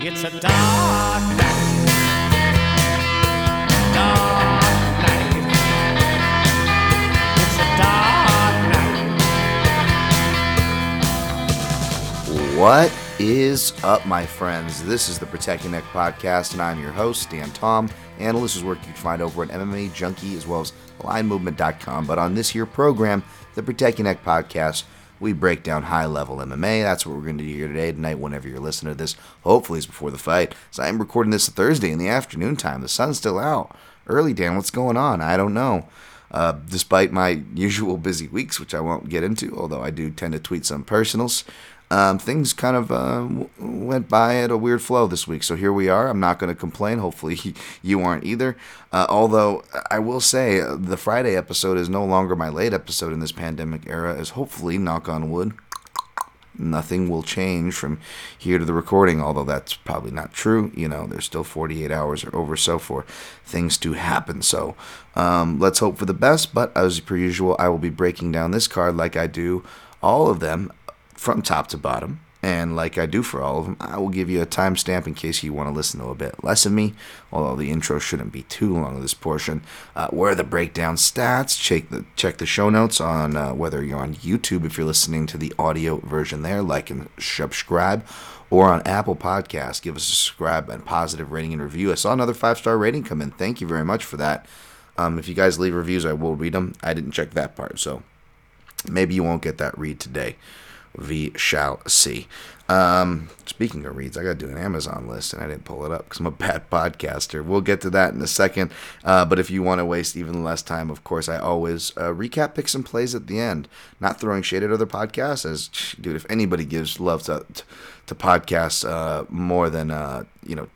It's a dark night. Dark night. It's a dark night. What is up, my friends? This is the Protect Your Neck podcast, and I'm your host, Dan Tom. And this is work you can find over at MMA Junkie as well as LineMovement.com. But on this here program, the Protect Your Neck podcast, we break down high level MMA. That's what we're going to do here today, tonight, whenever you're listening to this. Hopefully, it's before the fight. So I'm recording this Thursday in the afternoon time. The sun's still out. Early, Dan. What's going on? I don't know. Uh, despite my usual busy weeks, which I won't get into, although I do tend to tweet some personals, um, things kind of uh, went by at a weird flow this week. So here we are. I'm not going to complain. Hopefully you aren't either. Uh, although I will say uh, the Friday episode is no longer my late episode in this pandemic era, as hopefully, knock on wood, nothing will change from here to the recording, although that's probably not true. You know, there's still 48 hours or over so for things to happen. So um, let's hope for the best. But as per usual, I will be breaking down this card like I do all of them from top to bottom. And like I do for all of them, I will give you a timestamp in case you want to listen to a bit less of me, although the intro shouldn't be too long of this portion. Uh, where are the breakdown stats? Check the check the show notes on uh, whether you're on YouTube if you're listening to the audio version there, like and subscribe, or on Apple Podcasts. Give us a subscribe and positive rating and review. I saw another five star rating come in. Thank you very much for that. Um, if you guys leave reviews, I will read them. I didn't check that part, so maybe you won't get that read today we shall see. Um, speaking of reads, I got to do an Amazon list, and I didn't pull it up because I'm a bad podcaster. We'll get to that in a second. Uh, but if you want to waste even less time, of course, I always uh, recap picks and plays at the end. Not throwing shade at other podcasts, as dude, if anybody gives love to to podcasts uh, more than uh, you know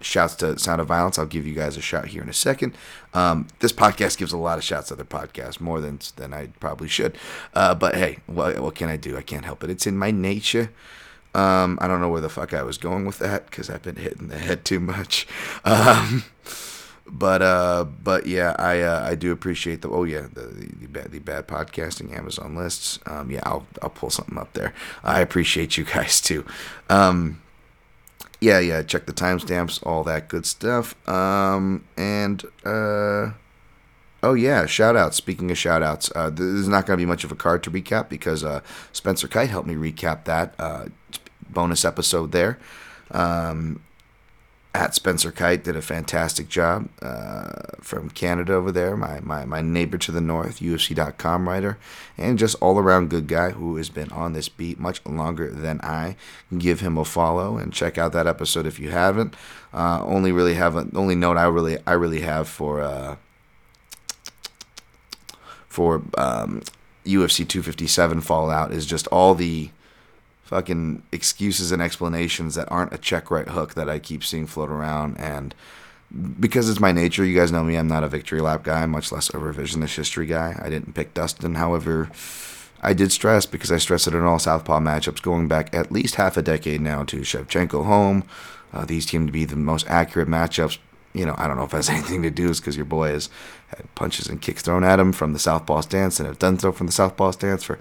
shouts to Sound of Violence. I'll give you guys a shout here in a second. Um, this podcast gives a lot of shouts to other podcasts, more than than I probably should. Uh, but hey, what, what can I do? I can't help it. It's in my nature. Um, I don't know where the fuck I was going with that because I've been hitting the head too much. Um, but uh, but yeah, I uh, I do appreciate the oh yeah the the, bad the bad podcasting Amazon lists. Um, yeah, I'll I'll pull something up there. I appreciate you guys too. Um, yeah, yeah, check the timestamps, all that good stuff. Um, and uh, oh yeah, shout outs. Speaking of shout outs, uh, this is not going to be much of a card to recap because uh, Spencer Kite helped me recap that uh, bonus episode there. Um, at Spencer Kite did a fantastic job uh, from Canada over there, my, my, my neighbor to the north, UFC.com writer, and just all around good guy who has been on this beat much longer than I. Give him a follow and check out that episode if you haven't. Uh, only really have a, only note I really I really have for uh, for um, UFC 257 Fallout is just all the fucking excuses and explanations that aren't a check right hook that I keep seeing float around. And because it's my nature, you guys know me, I'm not a victory lap guy, much less a revisionist history guy. I didn't pick Dustin. However, I did stress because I stressed it in all Southpaw matchups going back at least half a decade now to Shevchenko Holm. Uh, these seem to be the most accurate matchups. You know, I don't know if it has anything to do is because your boy has had punches and kicks thrown at him from the Southpaw stance and have done so from the Southpaw stance for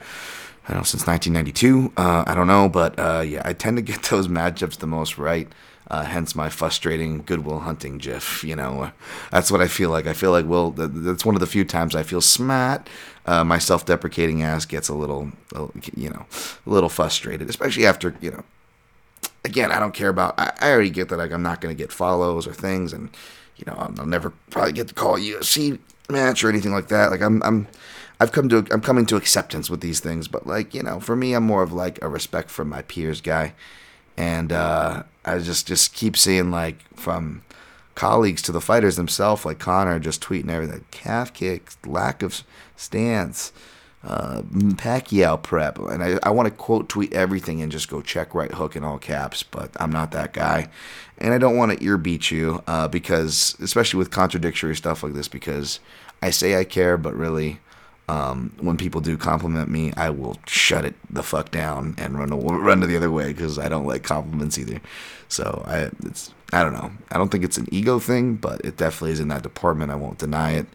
I don't know, since 1992. Uh, I don't know, but uh, yeah, I tend to get those matchups the most right. Uh, hence my frustrating Good Will Hunting GIF. You know, that's what I feel like. I feel like Will. That's one of the few times I feel smart. Uh, my self-deprecating ass gets a little, you know, a little frustrated, especially after you know. Again, I don't care about. I, I already get that. Like, I'm not going to get follows or things, and you know, I'll, I'll never probably get to call a UFC match or anything like that. Like, I'm, I'm I've come to I'm coming to acceptance with these things, but like you know, for me, I'm more of like a respect for my peers guy, and uh, I just just keep seeing like from colleagues to the fighters themselves, like Conor, just tweeting everything, calf kicks, lack of stance, uh, Pacquiao prep, and I, I want to quote tweet everything and just go check right hook in all caps, but I'm not that guy, and I don't want to ear beat you uh, because, especially with contradictory stuff like this, because I say I care, but really, um, when people do compliment me, I will shut it the fuck down and run run to the other way because I don't like compliments either. So I it's I don't know. I don't think it's an ego thing, but it definitely is in that department. I won't deny it.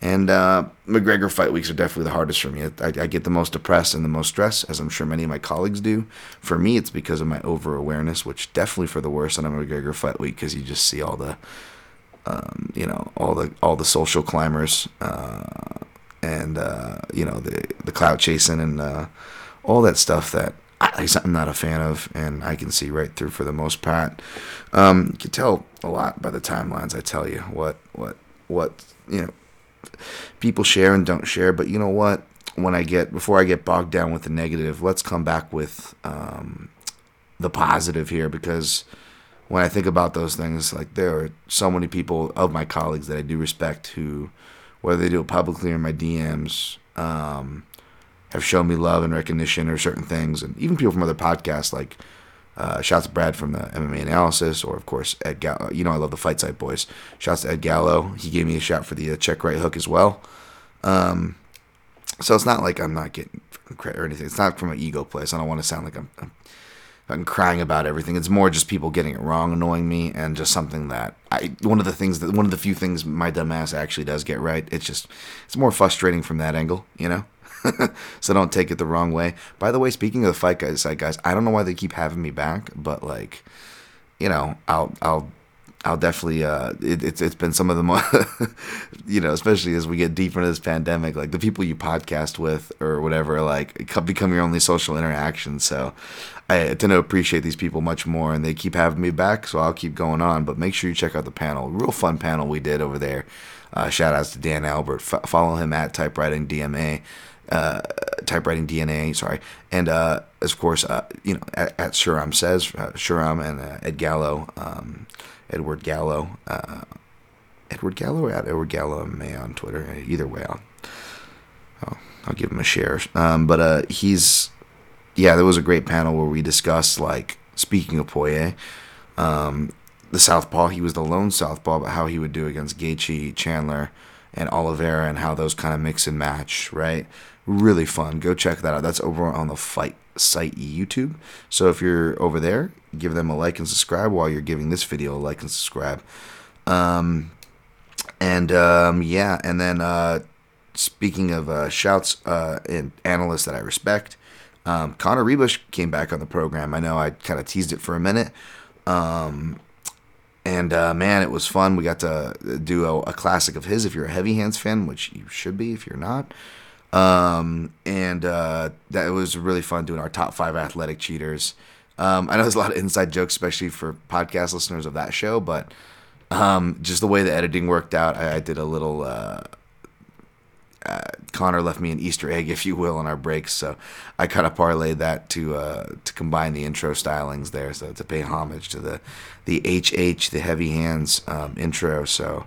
And uh, McGregor fight weeks are definitely the hardest for me. I, I, get the most depressed and the most stress, as I'm sure many of my colleagues do. For me, it's because of my over awareness, which definitely for the worse on a McGregor fight week, because you just see all the, um, you know, all the all the social climbers, uh, and uh, you know the the clout chasing and uh, all that stuff that I, I'm not a fan of, and I can see right through for the most part. Um, you can tell a lot by the timelines. I tell you what what what you know people share and don't share. But you know what? When I get before I get bogged down with the negative, let's come back with um, the positive here because when I think about those things, like there are so many people of my colleagues that I do respect who, whether they do it publicly or in my DMs, um, have shown me love and recognition or certain things, and even people from other podcasts like uh, shouts to Brad from the MMA analysis, or of course Ed Gallo. You know I love the Fight Site boys. Shouts to Ed Gallo. He gave me a shot for the uh, check right hook as well. Um, so it's not like I'm not getting credit or anything. It's not from an ego place. I don't want to sound like I'm, I'm, I'm crying about everything. It's more just people getting it wrong, annoying me, and just something that I. One of the things that one of the few things my dumbass actually does get right. It's just it's more frustrating from that angle, you know. so don't take it the wrong way. By the way, speaking of the fight guys, like guys, I don't know why they keep having me back, but like, you know, I'll I'll I'll definitely. Uh, it, it's it's been some of the more, you know, especially as we get deeper into this pandemic, like the people you podcast with or whatever, like become your only social interaction. So I tend to appreciate these people much more, and they keep having me back, so I'll keep going on. But make sure you check out the panel. Real fun panel we did over there. Uh, shout outs to Dan Albert. F- follow him at typewriting DMA uh, typewriting DNA. Sorry, and uh, of course, uh, you know, at, at Shuram says uh, Shuram and uh, Ed Gallo, um, Edward Gallo, uh, Edward Gallo at Edward Gallo May on Twitter. Either way, I'll I'll, I'll give him a share. Um, but he's yeah, there was a great panel where we discussed like speaking of Poirier. Um, the southpaw, he was the lone southpaw, but how he would do against Gaethje, Chandler, and Oliveira, and how those kind of mix and match, right? really fun. Go check that out. That's over on the Fight site YouTube. So if you're over there, give them a like and subscribe while you're giving this video a like and subscribe. Um, and um, yeah, and then uh, speaking of uh, shouts uh, and analysts that I respect, um, Connor Ruebusch came back on the program. I know I kind of teased it for a minute. Um, and uh, man, it was fun. We got to do a, a, classic of his if you're a Heavy Hands fan, which you should be if you're not. Um, and uh, that was really fun doing our top five athletic cheaters. Um, I know there's a lot of inside jokes, especially for podcast listeners of that show, but um, just the way the editing worked out, I, I did a little. Uh, uh, Connor left me an Easter egg, if you will, in our breaks, so I kind of parlayed that to uh, to combine the intro stylings there, so to pay homage to the the HH, the heavy hands um, intro. So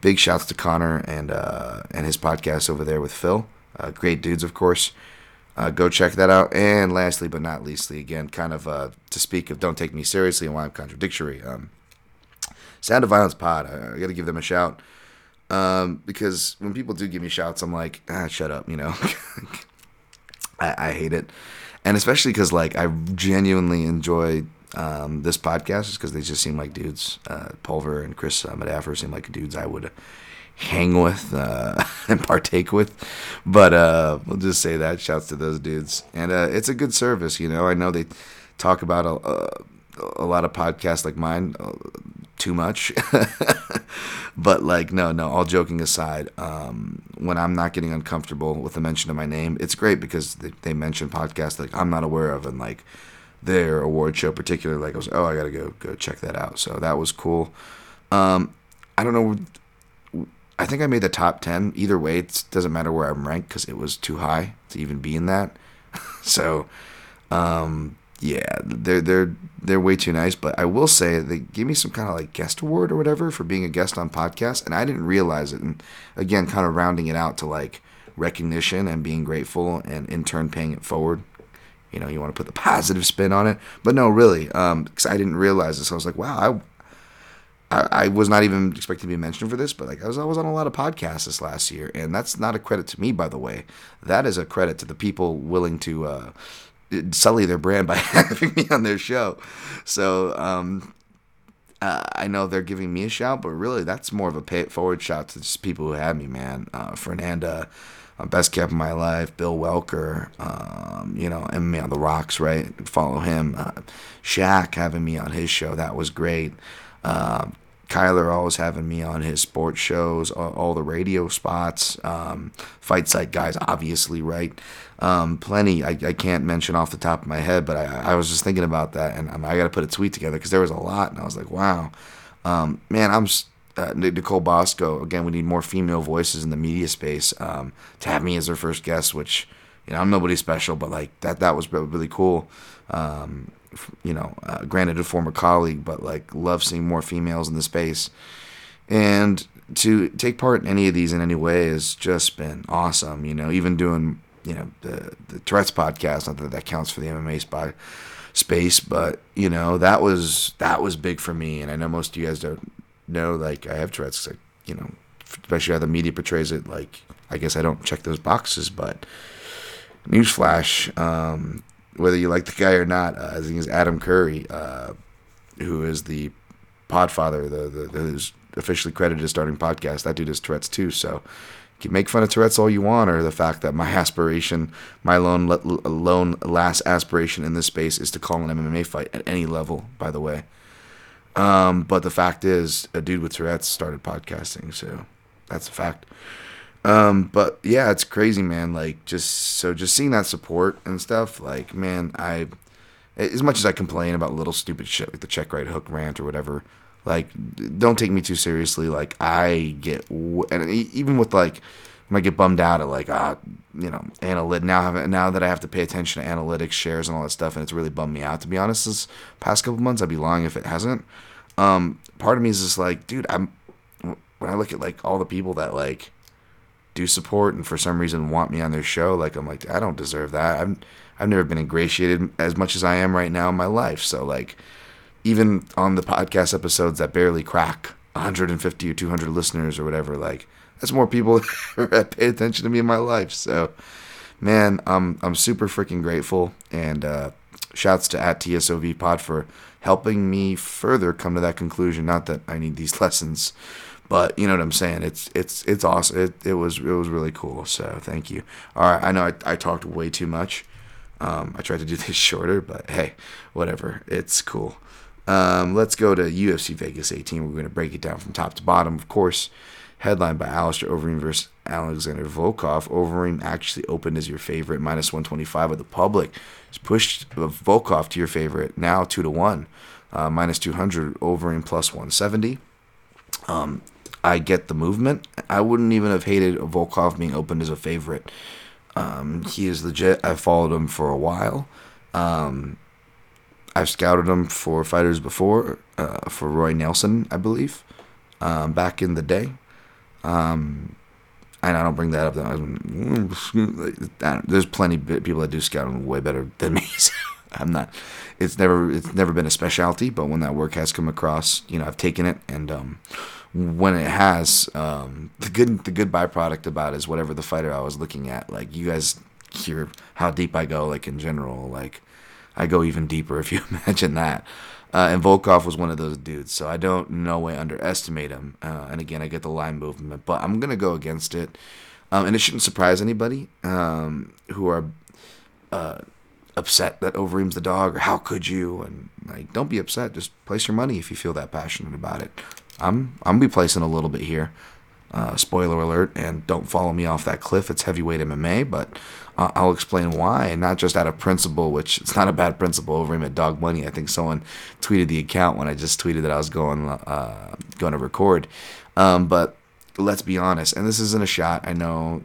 big shouts to Connor and uh, and his podcast over there with Phil. Uh, great dudes, of course. Uh, go check that out. And lastly, but not leastly, again, kind of uh, to speak of Don't Take Me Seriously and why I'm contradictory. Um, Sound of Violence Pod, I, I got to give them a shout. Um, because when people do give me shouts, I'm like, ah, shut up, you know. I, I, hate it. And especially because, like, I genuinely enjoy um, this podcast because they just seem like dudes. Uh, Pulver and Chris uh, seem like dudes I would hang with uh, and partake with. But uh, we'll just say that. Shouts to those dudes. And uh, it's a good service, you know. I know they talk about a, a, a lot of podcasts like mine uh, too much. but, like, no, no, all joking aside, um, when I'm not getting uncomfortable with the mention of my name, it's great because they, they mention podcasts like I'm not aware of and, like, their award show particularly like I was oh I gotta go go check that out so that was cool um, I don't know I think I made the top 10. Either way, it doesn't matter where I'm ranked because it was too high to even be in that. so, um, yeah, they're they're they're way too nice. But I will say they gave me some kind of like guest award or whatever for being a guest on podcast, and I didn't realize it. And again, kind of rounding it out to like recognition and being grateful and in turn paying it forward. You know, you want to put the positive spin on it, but no, really, because I didn't realize this. I was like, wow, I, I, I was not even expecting to be mentioned for this, but like I was, I was on a lot of podcasts this last year, and that's not a credit to me, by the way. That is a credit to the people willing to uh, sully their brand by having me on their show. So um, uh, I know they're giving me a shout, but really that's more of a pay it forward shout to just people who had me, man. Uh, Fernanda, uh, best kept my life. Bill Welker, um, you know, MMA on the rocks, right? Follow him. Uh, Shaq having me on his show, that was great. Uh, Kyler always having me on his sports shows, all, all the radio spots, um, fight site guys, obviously, right? Um, plenty. I, I can't mention off the top of my head, but I, I was just thinking about that, and I got to put a tweet together because there was a lot, and I was like, wow, um, man, I'm. Uh, Nicole Bosco. Again, we need more female voices in the media space. Um, to have me as their first guest, which you know I'm nobody special, but like that that was really cool. Um, you know, uh, granted a former colleague, but like love seeing more females in the space. And to take part in any of these in any way has just been awesome. You know, even doing you know the the Tourette's podcast, not that that counts for the MMA spot space, but you know that was that was big for me. And I know most of you guys don't know like I have Tourette's. Like, you know, especially how the media portrays it. Like I guess I don't check those boxes, but newsflash. Um, whether you like the guy or not, uh, I think it's Adam Curry, uh, who is the podfather, the, the who's officially credited as starting podcast. That dude has Tourette's too, so you can make fun of Tourette's all you want, or the fact that my aspiration, my lone lone last aspiration in this space is to call an MMA fight at any level. By the way, um, but the fact is, a dude with Tourette's started podcasting, so that's a fact. Um, but yeah, it's crazy, man. Like just so just seeing that support and stuff, like man, I as much as I complain about little stupid shit like the check right hook rant or whatever, like don't take me too seriously. Like I get and even with like when I get bummed out at like ah you know analytic now now that I have to pay attention to analytics shares and all that stuff and it's really bummed me out to be honest this past couple months I'd be lying if it hasn't. Um, part of me is just like dude I'm when I look at like all the people that like do support and for some reason want me on their show, like I'm like I don't deserve that. I'm I've never been ingratiated as much as I am right now in my life. So like even on the podcast episodes that barely crack 150 or 200 listeners or whatever, like that's more people that pay attention to me in my life. So man, I'm I'm super freaking grateful and uh, shouts to at TSOV Pod for helping me further come to that conclusion. Not that I need these lessons but you know what I'm saying. It's it's it's awesome. It, it was it was really cool. So thank you. All right, I know I, I talked way too much. Um, I tried to do this shorter, but hey, whatever. It's cool. Um, let's go to UFC Vegas 18. We're going to break it down from top to bottom. Of course, headlined by Alistair Overeem versus Alexander Volkov. Overeem actually opened as your favorite, minus 125 of the public. It's pushed Volkov to your favorite, now 2 to 1. Uh, minus 200, Overeem plus 170. Um, I get the movement. I wouldn't even have hated Volkov being opened as a favorite. Um, he is legit. I followed him for a while. Um, I've scouted him for fighters before, uh, for Roy Nelson, I believe, um, back in the day. Um, and I don't bring that up. There's plenty of people that do scouting way better than me. So I'm not. It's never. It's never been a specialty. But when that work has come across, you know, I've taken it and um, when it has um, the good the good byproduct about is whatever the fighter I was looking at. Like you guys hear how deep I go, like in general, like I go even deeper if you imagine that. Uh, and Volkov was one of those dudes, so I don't no way underestimate him. Uh, and again, I get the line movement, but I'm gonna go against it, um, and it shouldn't surprise anybody um, who are uh, upset that Overeem's the dog, or how could you? And like, don't be upset. Just place your money if you feel that passionate about it. I'm I'm be placing a little bit here. Uh, spoiler alert, and don't follow me off that cliff. It's heavyweight MMA, but uh, I'll explain why, and not just out of principle, which it's not a bad principle Overeem at Dog Money. I think someone tweeted the account when I just tweeted that I was going uh, going to record. Um, but let's be honest, and this isn't a shot. I know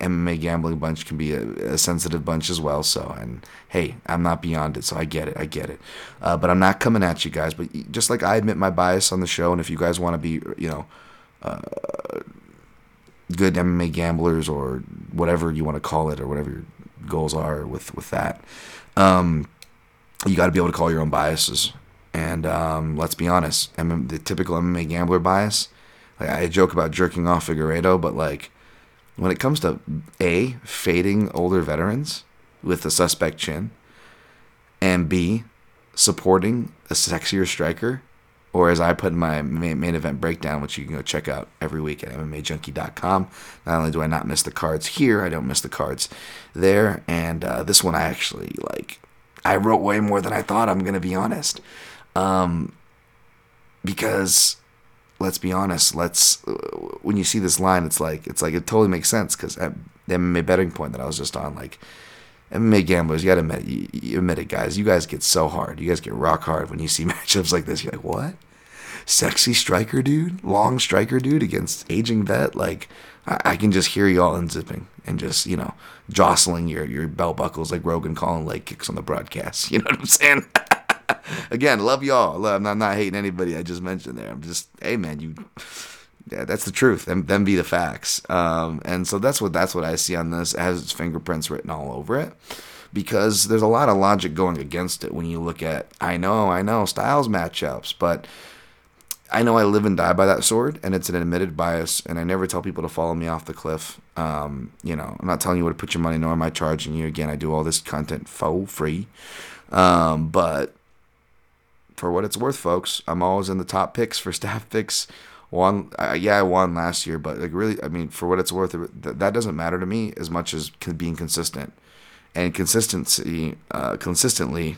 MMA gambling bunch can be a, a, sensitive bunch as well. So, and hey, I'm not beyond it, so I get it, I get it. Uh, but I'm not coming at you guys. But just like I admit my bias on the show, and if you guys want to be, you know, uh, good MMA gamblers or whatever you want to call it or whatever your goals are with with that. Um, you got to be able to call your own biases. And um, let's be honest, MM, the typical MMA gambler bias. Like I joke about jerking off Figueiredo, but like when it comes to a fading older veterans with a suspect chin, and b supporting a sexier striker, or as I put in my main, event breakdown, which you can go check out every week at MMAJunkie.com. Not only do I not miss the cards here, I don't miss the cards there. And uh, this one I actually like. I wrote way more than I thought. I'm gonna be honest, um, because let's be honest. Let's when you see this line, it's like it's like it totally makes sense because the MMA betting point that I was just on, like MMA gamblers, you gotta admit, you, you admit it, guys. You guys get so hard. You guys get rock hard when you see matchups like this. You're like, what? Sexy striker dude, long striker dude against aging vet. Like, I, I can just hear y'all unzipping and just you know jostling your your belt buckles like Rogan calling leg kicks on the broadcast. You know what I'm saying? Again, love y'all. I'm not, not hating anybody I just mentioned there. I'm just, hey man, you. Yeah, that's the truth. Them, them be the facts. Um, and so that's what that's what I see on this. It has its fingerprints written all over it because there's a lot of logic going against it when you look at. I know, I know, styles matchups, but I know I live and die by that sword, and it's an admitted bias, and I never tell people to follow me off the cliff. Um, you know, I'm not telling you where to put your money, nor am I charging you. Again, I do all this content for free. Um, but for what it's worth, folks, I'm always in the top picks for staff picks. One, uh, yeah, I won last year, but like really, I mean, for what it's worth, th- that doesn't matter to me as much as being consistent and consistency, uh, consistently.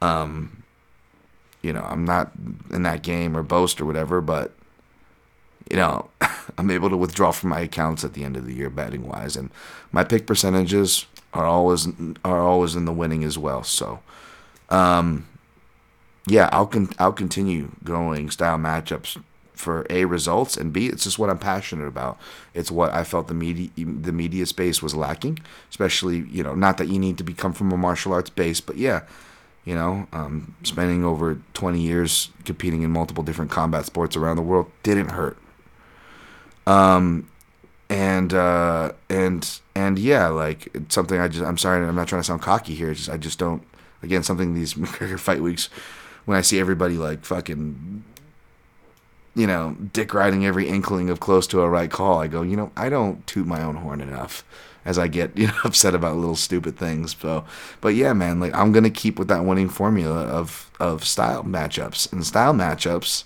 Um, you know, I'm not in that game or boast or whatever, but you know, I'm able to withdraw from my accounts at the end of the year betting wise, and my pick percentages are always are always in the winning as well. So, um, yeah, I'll con- I'll continue going style matchups for a results and b it's just what I'm passionate about. It's what I felt the media the media space was lacking, especially you know not that you need to become from a martial arts base, but yeah, you know, um, spending over 20 years competing in multiple different combat sports around the world didn't hurt. Um, and uh, and and yeah, like it's something I just I'm sorry I'm not trying to sound cocky here. Just I just don't again something these McGregor fight weeks when I see everybody like fucking you know dick riding every inkling of close to a right call, I go you know I don't toot my own horn enough as I get you know upset about little stupid things. So, but yeah, man, like I'm gonna keep with that winning formula of of style matchups and style matchups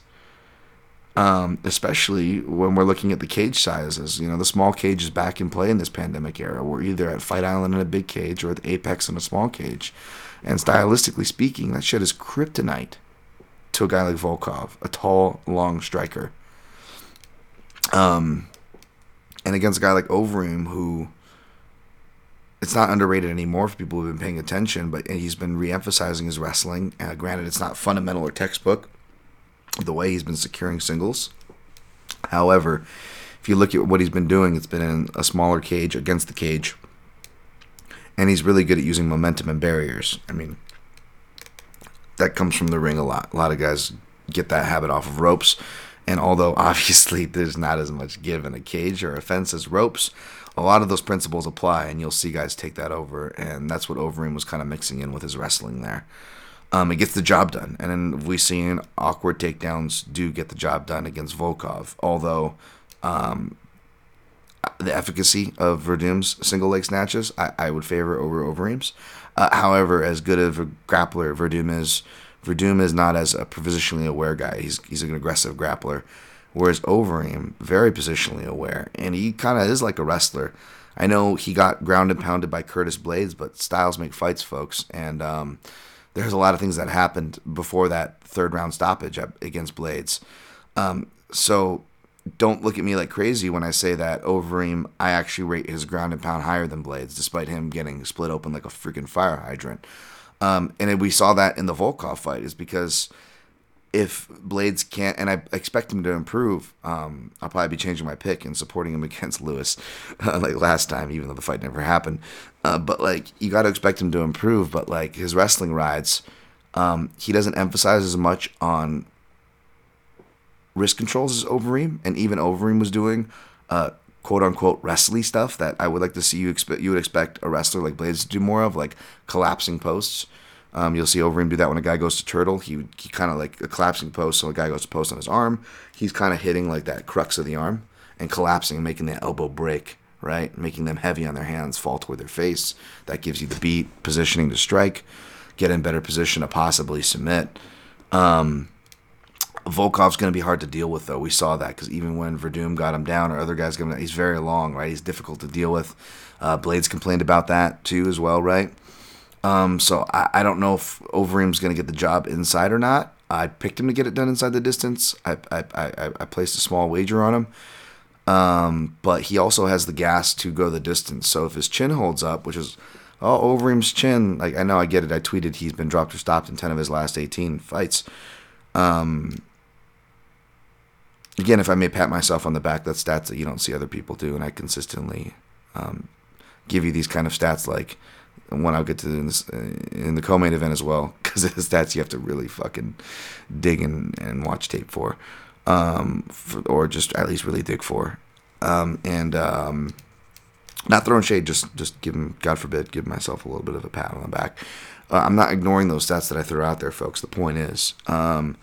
um, especially when we're looking at the cage sizes. You know, the small cage is back in play in this pandemic era. We're either at Fight Island in a big cage or at the Apex in a small cage. And stylistically speaking, that shit is kryptonite to a guy like Volkov, a tall, long striker. Um, and against a guy like Overeem, who it's not underrated anymore for people who've been paying attention, but he's been re-emphasizing his wrestling. Uh, granted, it's not fundamental or textbook, the way he's been securing singles. However, if you look at what he's been doing, it's been in a smaller cage against the cage. And he's really good at using momentum and barriers. I mean, that comes from the ring a lot. A lot of guys get that habit off of ropes. And although obviously there's not as much give in a cage or a fence as ropes, a lot of those principles apply, and you'll see guys take that over. And that's what Overeem was kind of mixing in with his wrestling there. Um, it gets the job done. And then we've seen awkward takedowns do get the job done against Volkov. Although um, the efficacy of Werdum's single leg snatches, I, I would favor over Overeem's. Uh, however, as good of a grappler Werdum is, Werdum is not as a positionally aware guy. He's he's an aggressive grappler, whereas Overeem very positionally aware, and he kind of is like a wrestler. I know he got ground and pounded by Curtis Blaydes, but styles make fights, folks, and um, there's a lot of things that happened before that third round stoppage against Blaydes. Um, so don't look at me like crazy when I say that Overeem, I actually rate his ground and pound higher than Blaydes, despite him getting split open like a freaking fire hydrant. Um, and we saw that in the Volkov fight, is because if Blaydes can't, and I expect him to improve, um, I'll probably be changing my pick and supporting him against Lewis, uh, like last time, even though the fight never happened. Uh, but like, you got to expect him to improve. But like his wrestling rides, um, he doesn't emphasize as much on wrist controls as Overeem, and even Overeem was doing uh, quote unquote wrestly stuff that I would like to see you expect you would expect a wrestler like Blaydes to do more of, like collapsing posts. Um, you'll see Overeem do that when a guy goes to turtle. He, he kind of like a collapsing post. So a guy goes to post on his arm. He's kind of hitting like that crux of the arm and collapsing and making the elbow break, right? Making them heavy on their hands, fall toward their face. That gives you the beat, positioning to strike, get in better position to possibly submit. Um, Volkov's going to be hard to deal with, though. We saw that because even when Werdum got him down or other guys got him down, he's very long, right? He's difficult to deal with. Uh, Blaydes complained about that too, as well, right? Um, so I, I, don't know if Overeem's going to get the job inside or not. I picked him to get it done inside the distance. I, I, I, I placed a small wager on him. Um, but he also has the gas to go the distance. So if his chin holds up, which is, oh, Overeem's chin, like I know I get it. I tweeted he's been dropped or stopped in 10 of his last 18 fights. Um, again, if I may pat myself on the back, that's stats that you don't see other people do. And I consistently um, give you these kind of stats like, when I'll get to in, this, in the co-main event as well, because the stats you have to really fucking dig and, watch tape for, um, for, or just at least really dig for, um, and um, not throwing shade, just just give him, God forbid, give myself a little bit of a pat on the back. Uh, I'm not ignoring those stats that I threw out there, folks. The point is, um,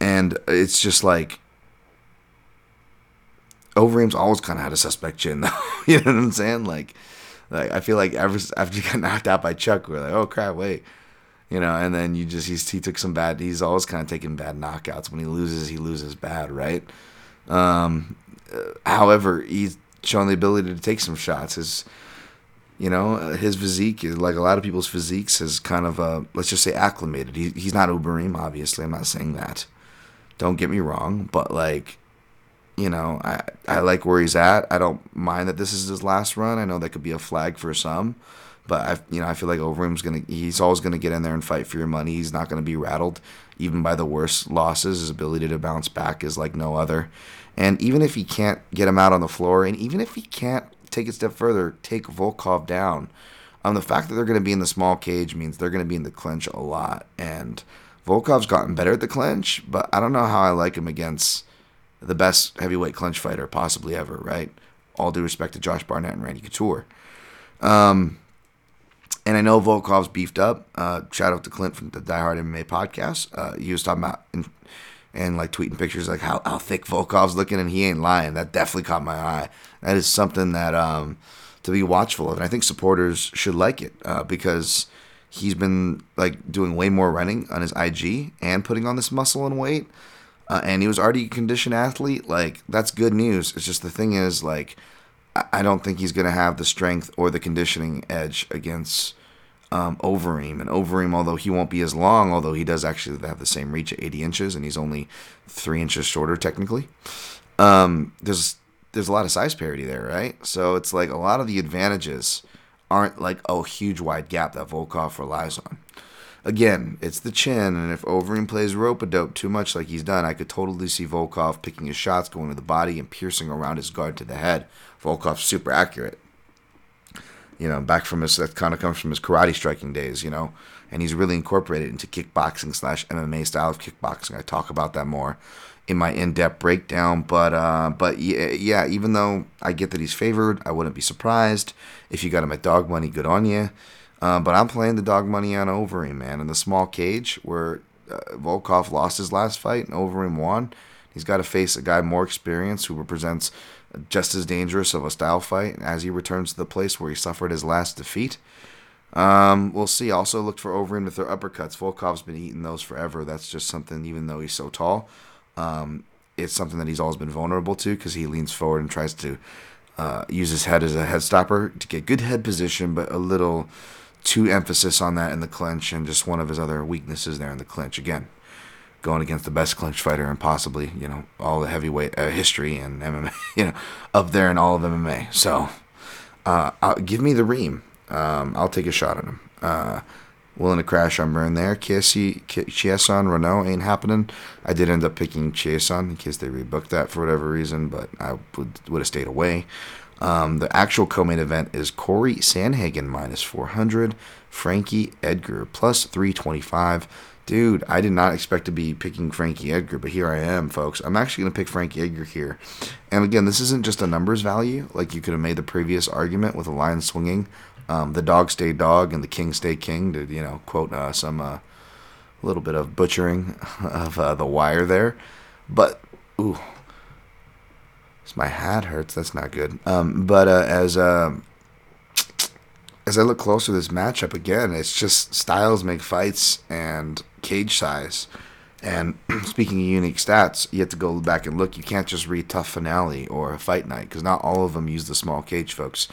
and it's just like Overeem's always kind of had a suspect chin, though. you know what I'm saying? Like like I feel like ever after you got knocked out by Chuck, we're like, oh crap, wait, you know. And then you just he's he took some bad. He's always kind of taking bad knockouts. When he loses, he loses bad, right? Um, uh, however, he's shown the ability to take some shots. His you know his physique is like a lot of people's physiques is kind of uh, let's just say acclimated. He, he's not Overeem, obviously. I'm not saying that. Don't get me wrong, but like you know, I, I like where he's at. I don't mind that this is his last run. I know that could be a flag for some, but I, you know, I feel like Overeem's gonna. He's always gonna get in there and fight for your money. He's not gonna be rattled, even by the worst losses. His ability to bounce back is like no other. And even if he can't get him out on the floor, and even if he can't take a step further, take Volkov down. Um, the fact that they're to be in the small cage means they're to be in the clinch a lot. And Volkov's gotten better at the clinch, but I don't know how I like him against the best heavyweight clinch fighter possibly ever, right? All due respect to Josh Barnett and Randy Couture. Um, and I know Volkov's beefed up. Uh, shout out to Clint from the Die Hard MMA podcast. Uh, he was talking about and, and like tweeting pictures like how, how thick Volkov's looking, and he ain't lying. That definitely caught my eye. That is something that um, to be watchful of, and I think supporters should like it uh, because he's been like doing way more running on his IG and putting on this muscle and weight uh, and he was already a conditioned athlete, like that's good news. It's just the thing is, like, I, don't think he's gonna have the strength or the conditioning edge against um, Overeem. And Overeem, although he won't be as long, although he does actually have the same reach at 80 inches, and he's only three inches shorter technically. Um, there's there's a lot of size parity there, right? So it's like a lot of the advantages aren't like a huge wide gap that Volkov relies on. Again, it's the chin, and if Overeem plays rope a dope too much like he's done, I could totally see Volkov picking his shots, going to the body, and piercing around his guard to the head. Volkov's super accurate. You know, back from his that kind of comes from his karate striking days. You know, and he's really incorporated into kickboxing slash MMA style of kickboxing. I talk about that more in my in-depth breakdown. But uh, but yeah, yeah, even though I get that he's favored, I wouldn't be surprised if you got him at dog money. Good on you. Uh, but I'm playing the dog money on Overeem, man. In the small cage where uh, Volkov lost his last fight and Overeem won, he's got to face a guy more experienced who represents just as dangerous of a style fight as he returns to the place where he suffered his last defeat. Um, we'll see. Also, look for Overeem with their uppercuts. Volkov's been eating those forever. That's just something, even though he's so tall, um, it's something that he's always been vulnerable to because he leans forward and tries to uh, use his head as a head stopper to get good head position, but a little too emphasis on that in the clinch and just one of his other weaknesses there in the clinch. Again, going against the best clinch fighter and possibly, you know, all the heavyweight uh, history and MMA, you know, up there in all of MMA. So, uh, give me the Reem. Um, I'll take a shot at him. Uh, willing to crash on burn there. Chiasson Renault ain't happening. I did end up picking Chiasson in case they rebooked that for whatever reason, but I would would have stayed away. Um, the actual co-main event is Corey Sandhagen minus 400, Frankie Edgar plus 325, Dude, I did not expect to be picking Frankie Edgar, but here I am, folks. I'm actually going to pick Frankie Edgar here. And again, this isn't just a numbers value. Like you could have made the previous argument with a line swinging. Um, the dog stay dog and the king stay king to, you know, quote uh, some uh, little bit of butchering of uh, the wire there. But, ooh, my hat hurts. That's not good. Um, but uh, as uh, as I look closer to this matchup again, it's just styles make fights and cage size. And speaking of unique stats, you have to go back and look. You can't just read TUF Finale or Fight Night because not all of them use the small cage, folks.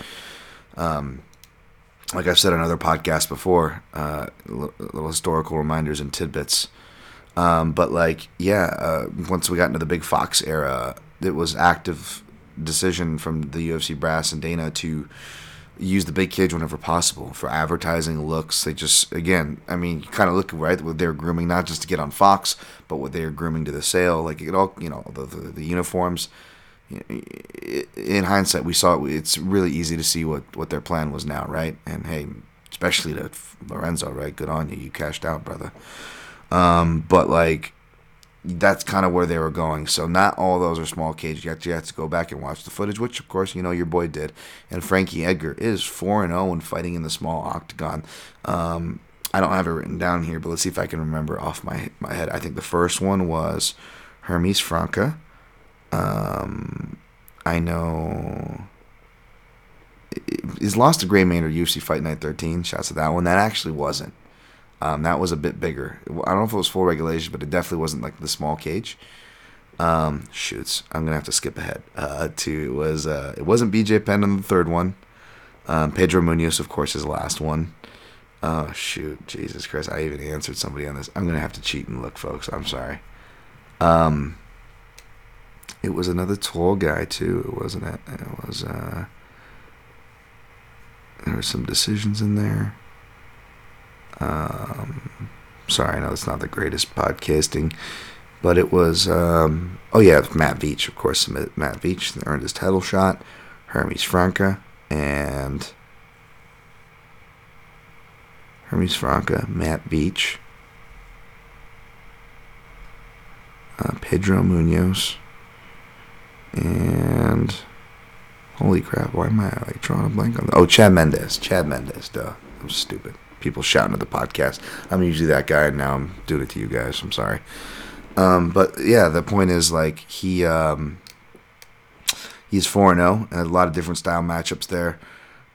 Um, like I've said on other podcasts before, uh, little historical reminders and tidbits. Um, but like, yeah, uh, once we got into the Big Fox era, it was active decision from the UFC brass and Dana to use the big cage whenever possible for advertising looks. They just again, I mean, you kind of look right what they're grooming not just to get on Fox, but what they're grooming to the sale. Like it all, you know, the the, the uniforms. In hindsight, we saw it, it's really easy to see what what their plan was now, right? And hey, especially to Lorenzo, right? Good on you, you cashed out, brother. Um, but like that's kind of where they were going. So not all those are small cage. You have, to, have to go back and watch the footage, which of course you know your boy did. And Frankie Edgar is four and zero when fighting in the small octagon. Um, I don't have it written down here, but let's see if I can remember off my my head. I think the first one was Hermes Franca. Um, I know he's lost to Gray Maynard UFC Fight Night 13. Shouts to that one. That actually wasn't. Um, that was a bit bigger. I don't know if it was full regulation, but it definitely wasn't like the small cage. Um, shoots. I'm gonna have to skip ahead. Uh, to it was uh, it wasn't BJ Penn on the third one. Um, Pedro Munhoz, of course, his last one. Oh shoot, Jesus Christ! I even answered somebody on this. I'm gonna have to cheat and look, folks. I'm sorry. Um, it was another tall guy too, wasn't it? It was. Uh, there were some decisions in there. Um, sorry, I know it's not the greatest podcasting, but it was. Um, oh yeah, Matt Veach, of course. Matt Veach earned his title shot. Hermes Franca and Hermes Franca, Matt Veach, uh, Pedro Munhoz, and holy crap, why am I like drawing a blank on? The, oh, Chad Mendes, Chad Mendes, duh, I'm stupid people shouting at the podcast. I'm usually that guy, and now I'm doing it to you guys. I'm sorry. Um, but yeah, the point is like he um, he's four zero, and a lot of different style matchups there.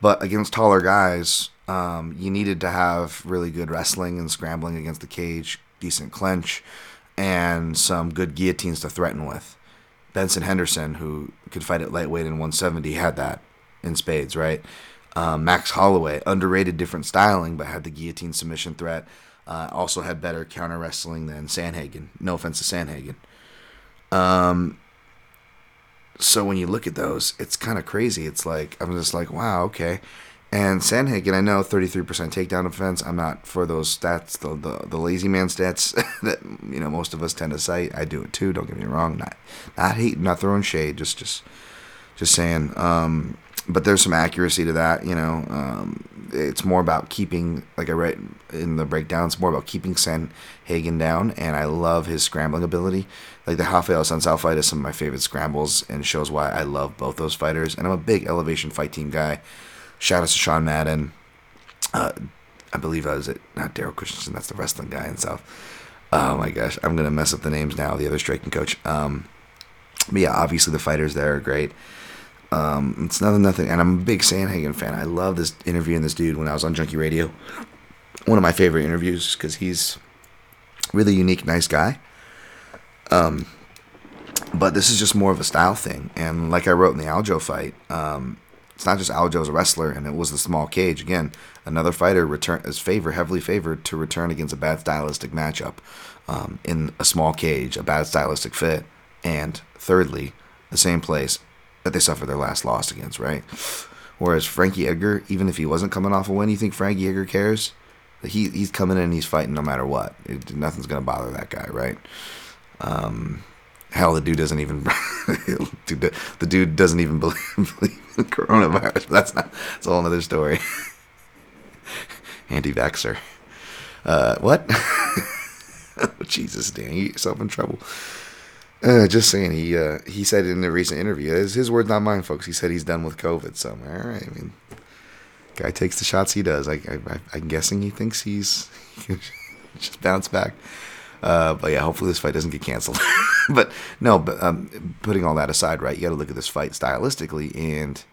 But against taller guys, um, you needed to have really good wrestling and scrambling against the cage, decent clinch, and some good guillotines to threaten with. Benson Henderson, who could fight at lightweight in 170, had that in spades, right? Um, Max Holloway, underrated different styling, but had the guillotine submission threat. Uh, also had better counter wrestling than Sandhagen. No offense to Sandhagen. Um, so when you look at those, it's kind of crazy. It's like I'm just like, wow, okay. And Sandhagen, I know 33% takedown defense. I'm not for those stats, the, the, the lazy man stats that you know most of us tend to cite. I do it too. Don't get me wrong. Not not hate, not throwing shade. Just just just saying. Um, but there's some accuracy to that. You know, um, it's more about keeping, like I read in the breakdown, it's more about keeping Sandhagen down, and I love his scrambling ability. Like the Rafael Assunção fight is some of my favorite scrambles, and shows why I love both those fighters. And I'm a big elevation fight team guy. Shout out to Sean Madden. Uh, I believe I was it, not Daryl Christensen. That's the wrestling guy in South. Oh my gosh, I'm gonna mess up the names now. The other striking coach. Um, but yeah, obviously the fighters there are great. Um, it's nothing, nothing. And I'm a big Sandhagen fan. I love this interviewing this dude when I was on Junkie Radio. One of my favorite interviews because he's really unique, nice guy. Um, but this is just more of a style thing. And like I wrote in the Aljo fight, um, it's not just Aljo's a wrestler, and it was the small cage. Again, another fighter return is favor heavily favored to return against a bad stylistic matchup um, in a small cage, a bad stylistic fit, and thirdly, the same place that they suffered their last loss against, right? Whereas Frankie Edgar, even if he wasn't coming off a win, you think Frankie Edgar cares? He he's coming in and he's fighting no matter what. It, nothing's gonna bother that guy, right? Um, hell, the dude doesn't even the dude doesn't even believe, believe in coronavirus. But that's not. That's a whole other story. Anti-vaxer. Uh, what? Jesus, Dan, you get yourself in trouble. Uh, just saying, he uh, he said in a recent interview, his, his words, not mine, folks. He said he's done with COVID. So, all right, I mean, guy takes the shots he does. I, I, I'm guessing he thinks he's he just bounce back. Uh, but yeah, hopefully this fight doesn't get canceled. but no, but um, putting all that aside, right? You got to look at this fight stylistically, and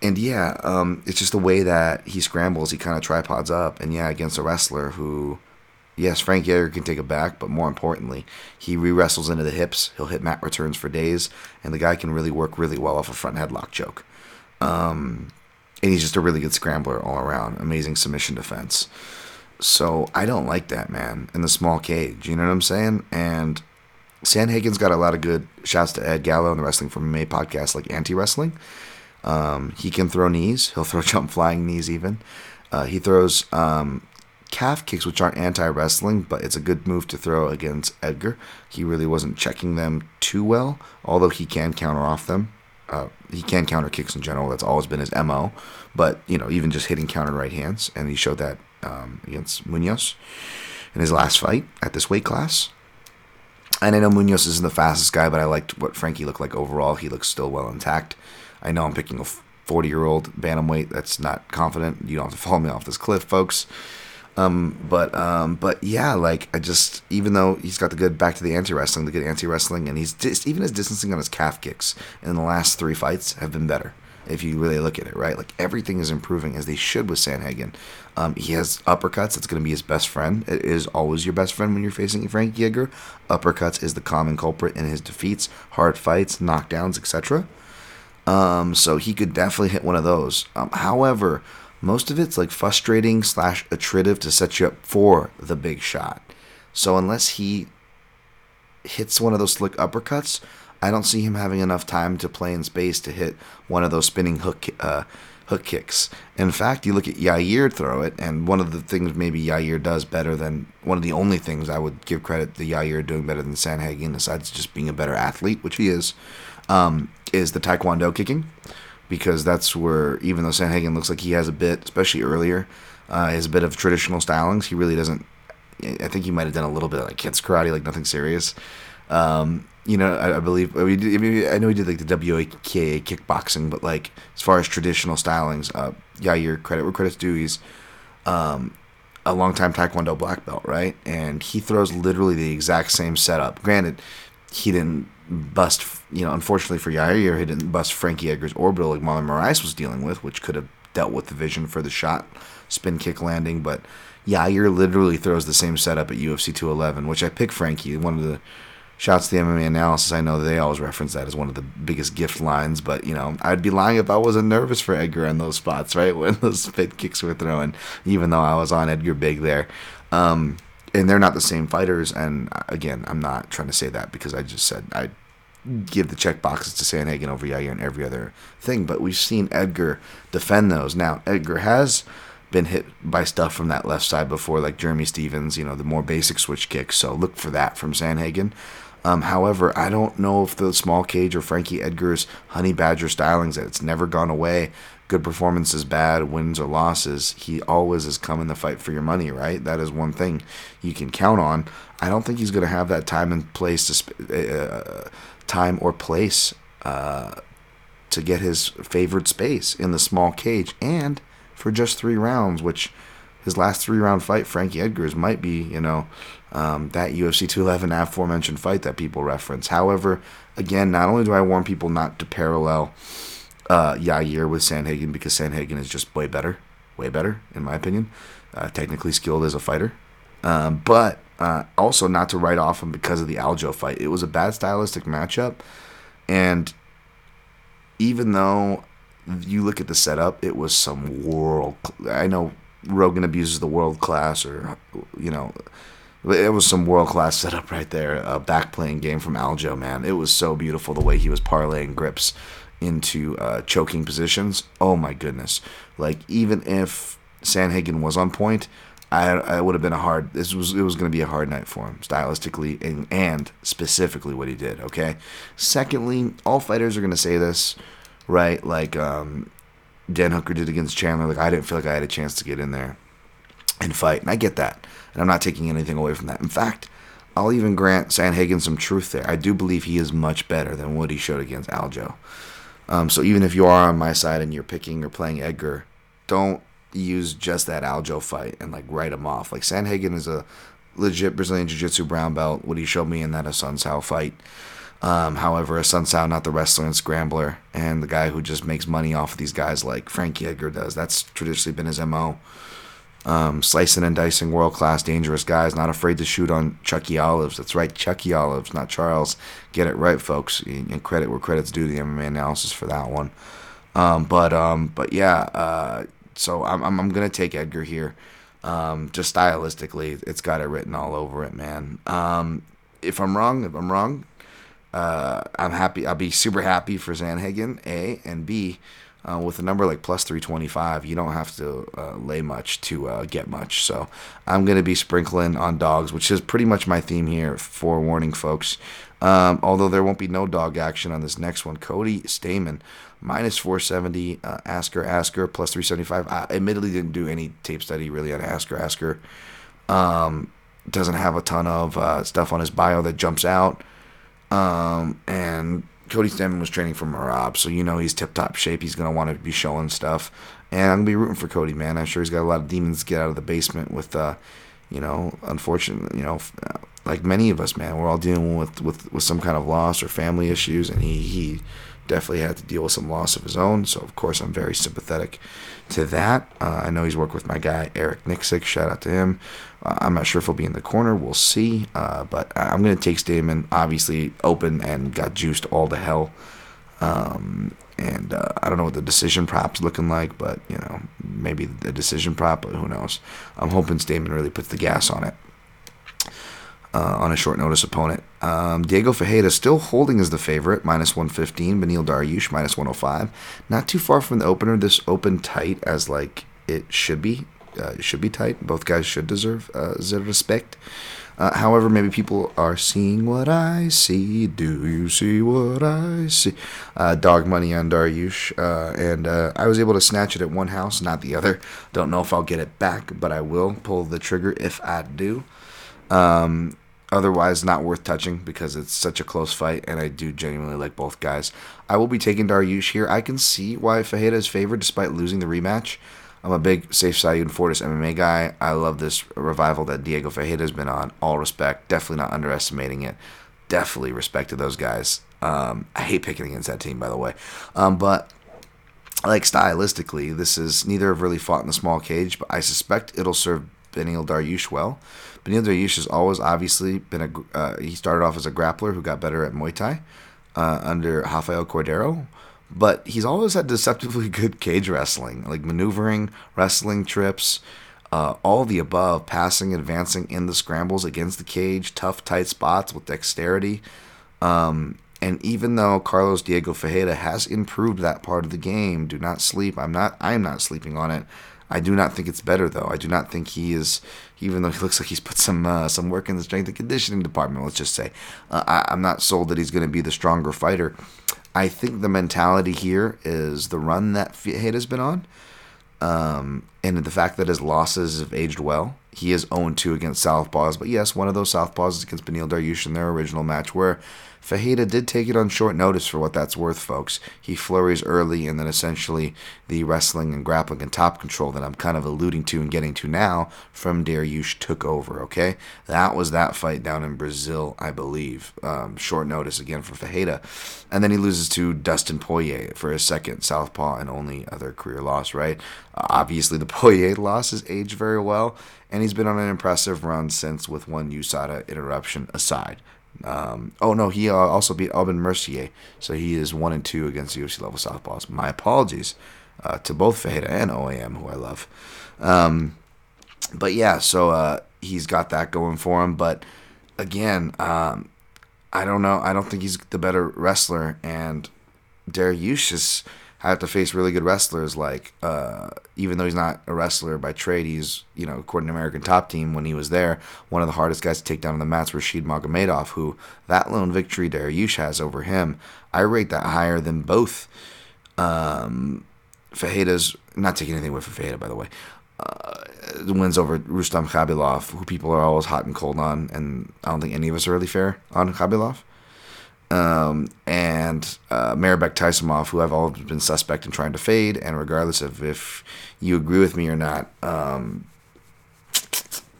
and yeah, um, it's just the way that he scrambles. He kind of tripods up, and yeah, against a wrestler who yes, Frank Edgar can take it back, but more importantly, he re wrestles into the hips. He'll hit mat returns for days, and the guy can really work really well off a front headlock choke. Um, and he's just a really good scrambler all around. Amazing submission defense. So I don't like that man in the small cage. You know what I'm saying? And Sandhagen's got a lot of good shouts to Ed Gallo and the Wrestling from May podcast, like anti wrestling. Um, he can throw knees. He'll throw jump flying knees even. Uh, he throws um, calf kicks, which aren't anti wrestling, but it's a good move to throw against Edgar. He really wasn't checking them too well, although he can counter off them. Uh, he can counter kicks in general. That's always been his mo. But you know, even just hitting counter right hands, and he showed that um, against Munhoz in his last fight at this weight class. And I know Munhoz isn't the fastest guy, but I liked what Frankie looked like overall. He looks still well intact. I know I'm picking a 40 year old bantamweight that's not confident. You don't have to follow me off this cliff, folks. Um, but um, but yeah, like I just even though he's got the good back to the anti wrestling, the good anti wrestling, and he's just even his distancing on his calf kicks in the last three fights have been better. If you really look at it, right, like everything is improving as they should with Sandhagen. Um, he has uppercuts. It's going to be his best friend. It is always your best friend when you're facing Frank Edgar. Uppercuts is the common culprit in his defeats, hard fights, knockdowns, etc. Um, so he could definitely hit one of those. Um, however, most of it's like frustrating slash attritive to set you up for the big shot. So unless he hits one of those slick uppercuts, I don't see him having enough time to play in space to hit one of those spinning hook uh, hook kicks. In fact, you look at Yair throw it, and one of the things maybe Yair does better than one of the only things I would give credit to Yair doing better than Sandhagen, besides just being a better athlete, which he is, um, is the Taekwondo kicking because that's where even though Sandhagen looks like he has a bit, especially earlier, uh, has a bit of traditional stylings. He really doesn't. I think he might have done a little bit of like kids karate, like nothing serious. Um, you know, I, I believe I, mean, I know he did like the WAKA kickboxing, but like as far as traditional stylings, uh, yeah, your credit where credit's due. He's um, a longtime Taekwondo black belt, right? And he throws literally the exact same setup. Granted, he didn't bust, you know, unfortunately for Yair, he didn't bust Frankie Edgar's orbital like Marlon Moraes was dealing with, which could have dealt with the vision for the shot, spin kick landing. But Yair literally throws the same setup at UFC 211, which I picked Frankie. One of the shots to the MMA analysis, I know they always reference that as one of the biggest gift lines, but you know, I'd be lying if I wasn't nervous for Edgar in those spots, right? When those spin kicks were throwing, even though I was on Edgar big there. Um, and they're not the same fighters. And uh, again, I'm not trying to say that because I just said I give the check boxes to Sandhagen over Yair and every other thing. But we've seen Edgar defend those. Now Edgar has been hit by stuff from that left side before, like Jeremy Stephens, you know, the more basic switch kick. So look for that from Sandhagen. Um, however, I don't know if the small cage or Frankie Edgar's Honey Badger stylings that it's never gone away good performances, bad wins or losses, he always is coming to fight for your money, right? That is one thing you can count on. I don't think he's going to have that time and place to sp- uh, time or place uh, to get his favored space in the small cage, and for just three rounds, which his last three round fight, Frankie Edgar's, might be, you know, um, that UFC 211 aforementioned fight that people reference. However, again, not only do I warn people not to parallel uh, Yair with Sandhagen because Sandhagen is just way better, way better in my opinion. Uh, technically skilled as a fighter, um, but uh, also not to write off him because of the Aljo fight. It was a bad stylistic matchup, and even though you look at the setup, it was some world. I know Rogan abuses the world class, or you know, it was some world class setup right there. A back playing game from Aljo, man. It was so beautiful the way he was parlaying grips into uh, choking positions. Oh my goodness! Like even if Sandhagen was on point, I, I would have been a hard. This was it was going to be a hard night for him stylistically and, and specifically what he did. Okay. Secondly, all fighters are going to say this, right? Like um, Dan Hooker did against Chandler. Like I didn't feel like I had a chance to get in there and fight, and I get that, and I'm not taking anything away from that. In fact. I'll even grant Sandhagen some truth there. I do believe he is much better than what he showed against Aljo. Um, so even if you are on my side and you're picking or playing Edgar, don't use just that Aljo fight and like write him off. Like Sandhagen is a legit Brazilian Jiu-Jitsu brown belt. What he showed me in that Assunção fight. Um, however, Assunção not the wrestler and scrambler, and the guy who just makes money off of these guys like Frankie Edgar does. That's traditionally been his mo. Um, slicing and dicing, world class, dangerous guys, not afraid to shoot on Chucky Olives. That's right, Chucky Olives, not Charles. Get it right, folks. And credit where credit's due. The MMA analysis for that one. Um, but um, but yeah, uh, so I'm I'm, I'm gonna take Edgar here. Um, just stylistically, it's got it written all over it, man. Um, if I'm wrong, if I'm wrong, uh, I'm happy. I'll be super happy for Sandhagen, A and B. Uh, with a number like plus 325, you don't have to uh, lay much to uh, get much. So I'm going to be sprinkling on dogs, which is pretty much my theme here. Forewarning, folks. Um, although there won't be no dog action on this next one. Cody Stamann, minus 470. Uh, Askar, Askar, plus 375. I admittedly didn't do any tape study really on Askar, Askar. Um, doesn't have a ton of uh, stuff on his bio that jumps out. Um, and Cody Stamann was training for Merab, so you know he's tip top shape. He's gonna want to be showing stuff, and I'm gonna be rooting for Cody, man. I'm sure he's got a lot of demons to get out of the basement with, uh, you know, unfortunately, you know, like many of us, man. We're all dealing with with with some kind of loss or family issues, and he he definitely had to deal with some loss of his own. So of course I'm very sympathetic to that. Uh, I know he's worked with my guy Eric Nicksick. Shout out to him. Uh, I'm not sure if he'll be in the corner. We'll see. Uh, but I'm going to take Stamann, obviously open and got juiced all to hell. Um, and uh, I don't know what the decision prop's looking like, but you know maybe the decision prop, but who knows? I'm hoping Stamann really puts the gas on it uh, on a short notice opponent. Um, Diego Ferreira still holding as the favorite, minus 115. Beneil Dariush, minus 105. Not too far from the opener. This open tight as like it should be. Uh, it should be tight. Both guys should deserve uh, respect. Uh, however, maybe people are seeing what I see. Do you see what I see? Uh, dog money on Dariush, uh, and uh, I was able to snatch it at one house, not the other. Don't know if I'll get it back, but I will pull the trigger if I do. Um, otherwise, not worth touching because it's such a close fight, and I do genuinely like both guys. I will be taking Dariush here. I can see why Ferreira is favored despite losing the rematch. I'm a big Sayif Saud Fortis MMA guy. I love this revival that Diego Ferreira has been on. All respect. Definitely not underestimating it. Definitely respect to those guys. Um, I hate picking against that team, by the way. Um, but like stylistically, this is neither have really fought in the small cage, but I suspect it'll serve Beneil Dariush well. Beneil Dariush has always obviously been a. Uh, he started off as a grappler who got better at Muay Thai uh, under Rafael Cordero, but he's always had deceptively good cage wrestling, like maneuvering, wrestling trips, uh, all the above, passing, advancing in the scrambles against the cage, tough, tight spots with dexterity. Um, and even though Carlos Diego Ferreira has improved that part of the game, do not sleep. I'm not. I am not sleeping on it. I do not think it's better though. I do not think he is, even though he looks like he's put some uh, some work in the strength and conditioning department. Let's just say, uh, I, am not sold that he's going to be the stronger fighter. I think the mentality here is the run that Fiat has been on, um, and the fact that his losses have aged well. He is 0-2 against Southpaws, but yes, one of those Southpaws is against Beneil Dariush in their original match, where Ferreira did take it on short notice for what that's worth, folks. He flurries early, and then essentially the wrestling and grappling and top control that I'm kind of alluding to and getting to now from Dariush took over, okay? That was that fight down in Brazil, I believe. Um, short notice again for Ferreira. And then he loses to Dustin Poirier for his second Southpaw and only other career loss, right? Uh, obviously, the Poirier loss has aged very well, and he's been on an impressive run since, with one USADA interruption aside. Um, oh no, he uh, also beat Aubin Mercier, so he is one and two against UFC level southpaws. My apologies uh, to both Fajeda and OAM, who I love. Um, but yeah, so uh, he's got that going for him. But again, um, I don't know. I don't think he's the better wrestler, and Dariush is have to face really good wrestlers. Like, uh, even though he's not a wrestler by trade, he's, you know, according to American Top Team, when he was there, one of the hardest guys to take down on the mats Rashid Magomedov, who that lone victory Dariush has over him, I rate that higher than both um, Fajeda's, not taking anything away from Fajeda, by the way, uh, wins over Rustam Khabilov, who people are always hot and cold on, and I don't think any of us are really fair on Khabilov. Um, and uh, Mairbek Taisumov, who I've always been suspect in trying to fade, and regardless of if you agree with me or not, um,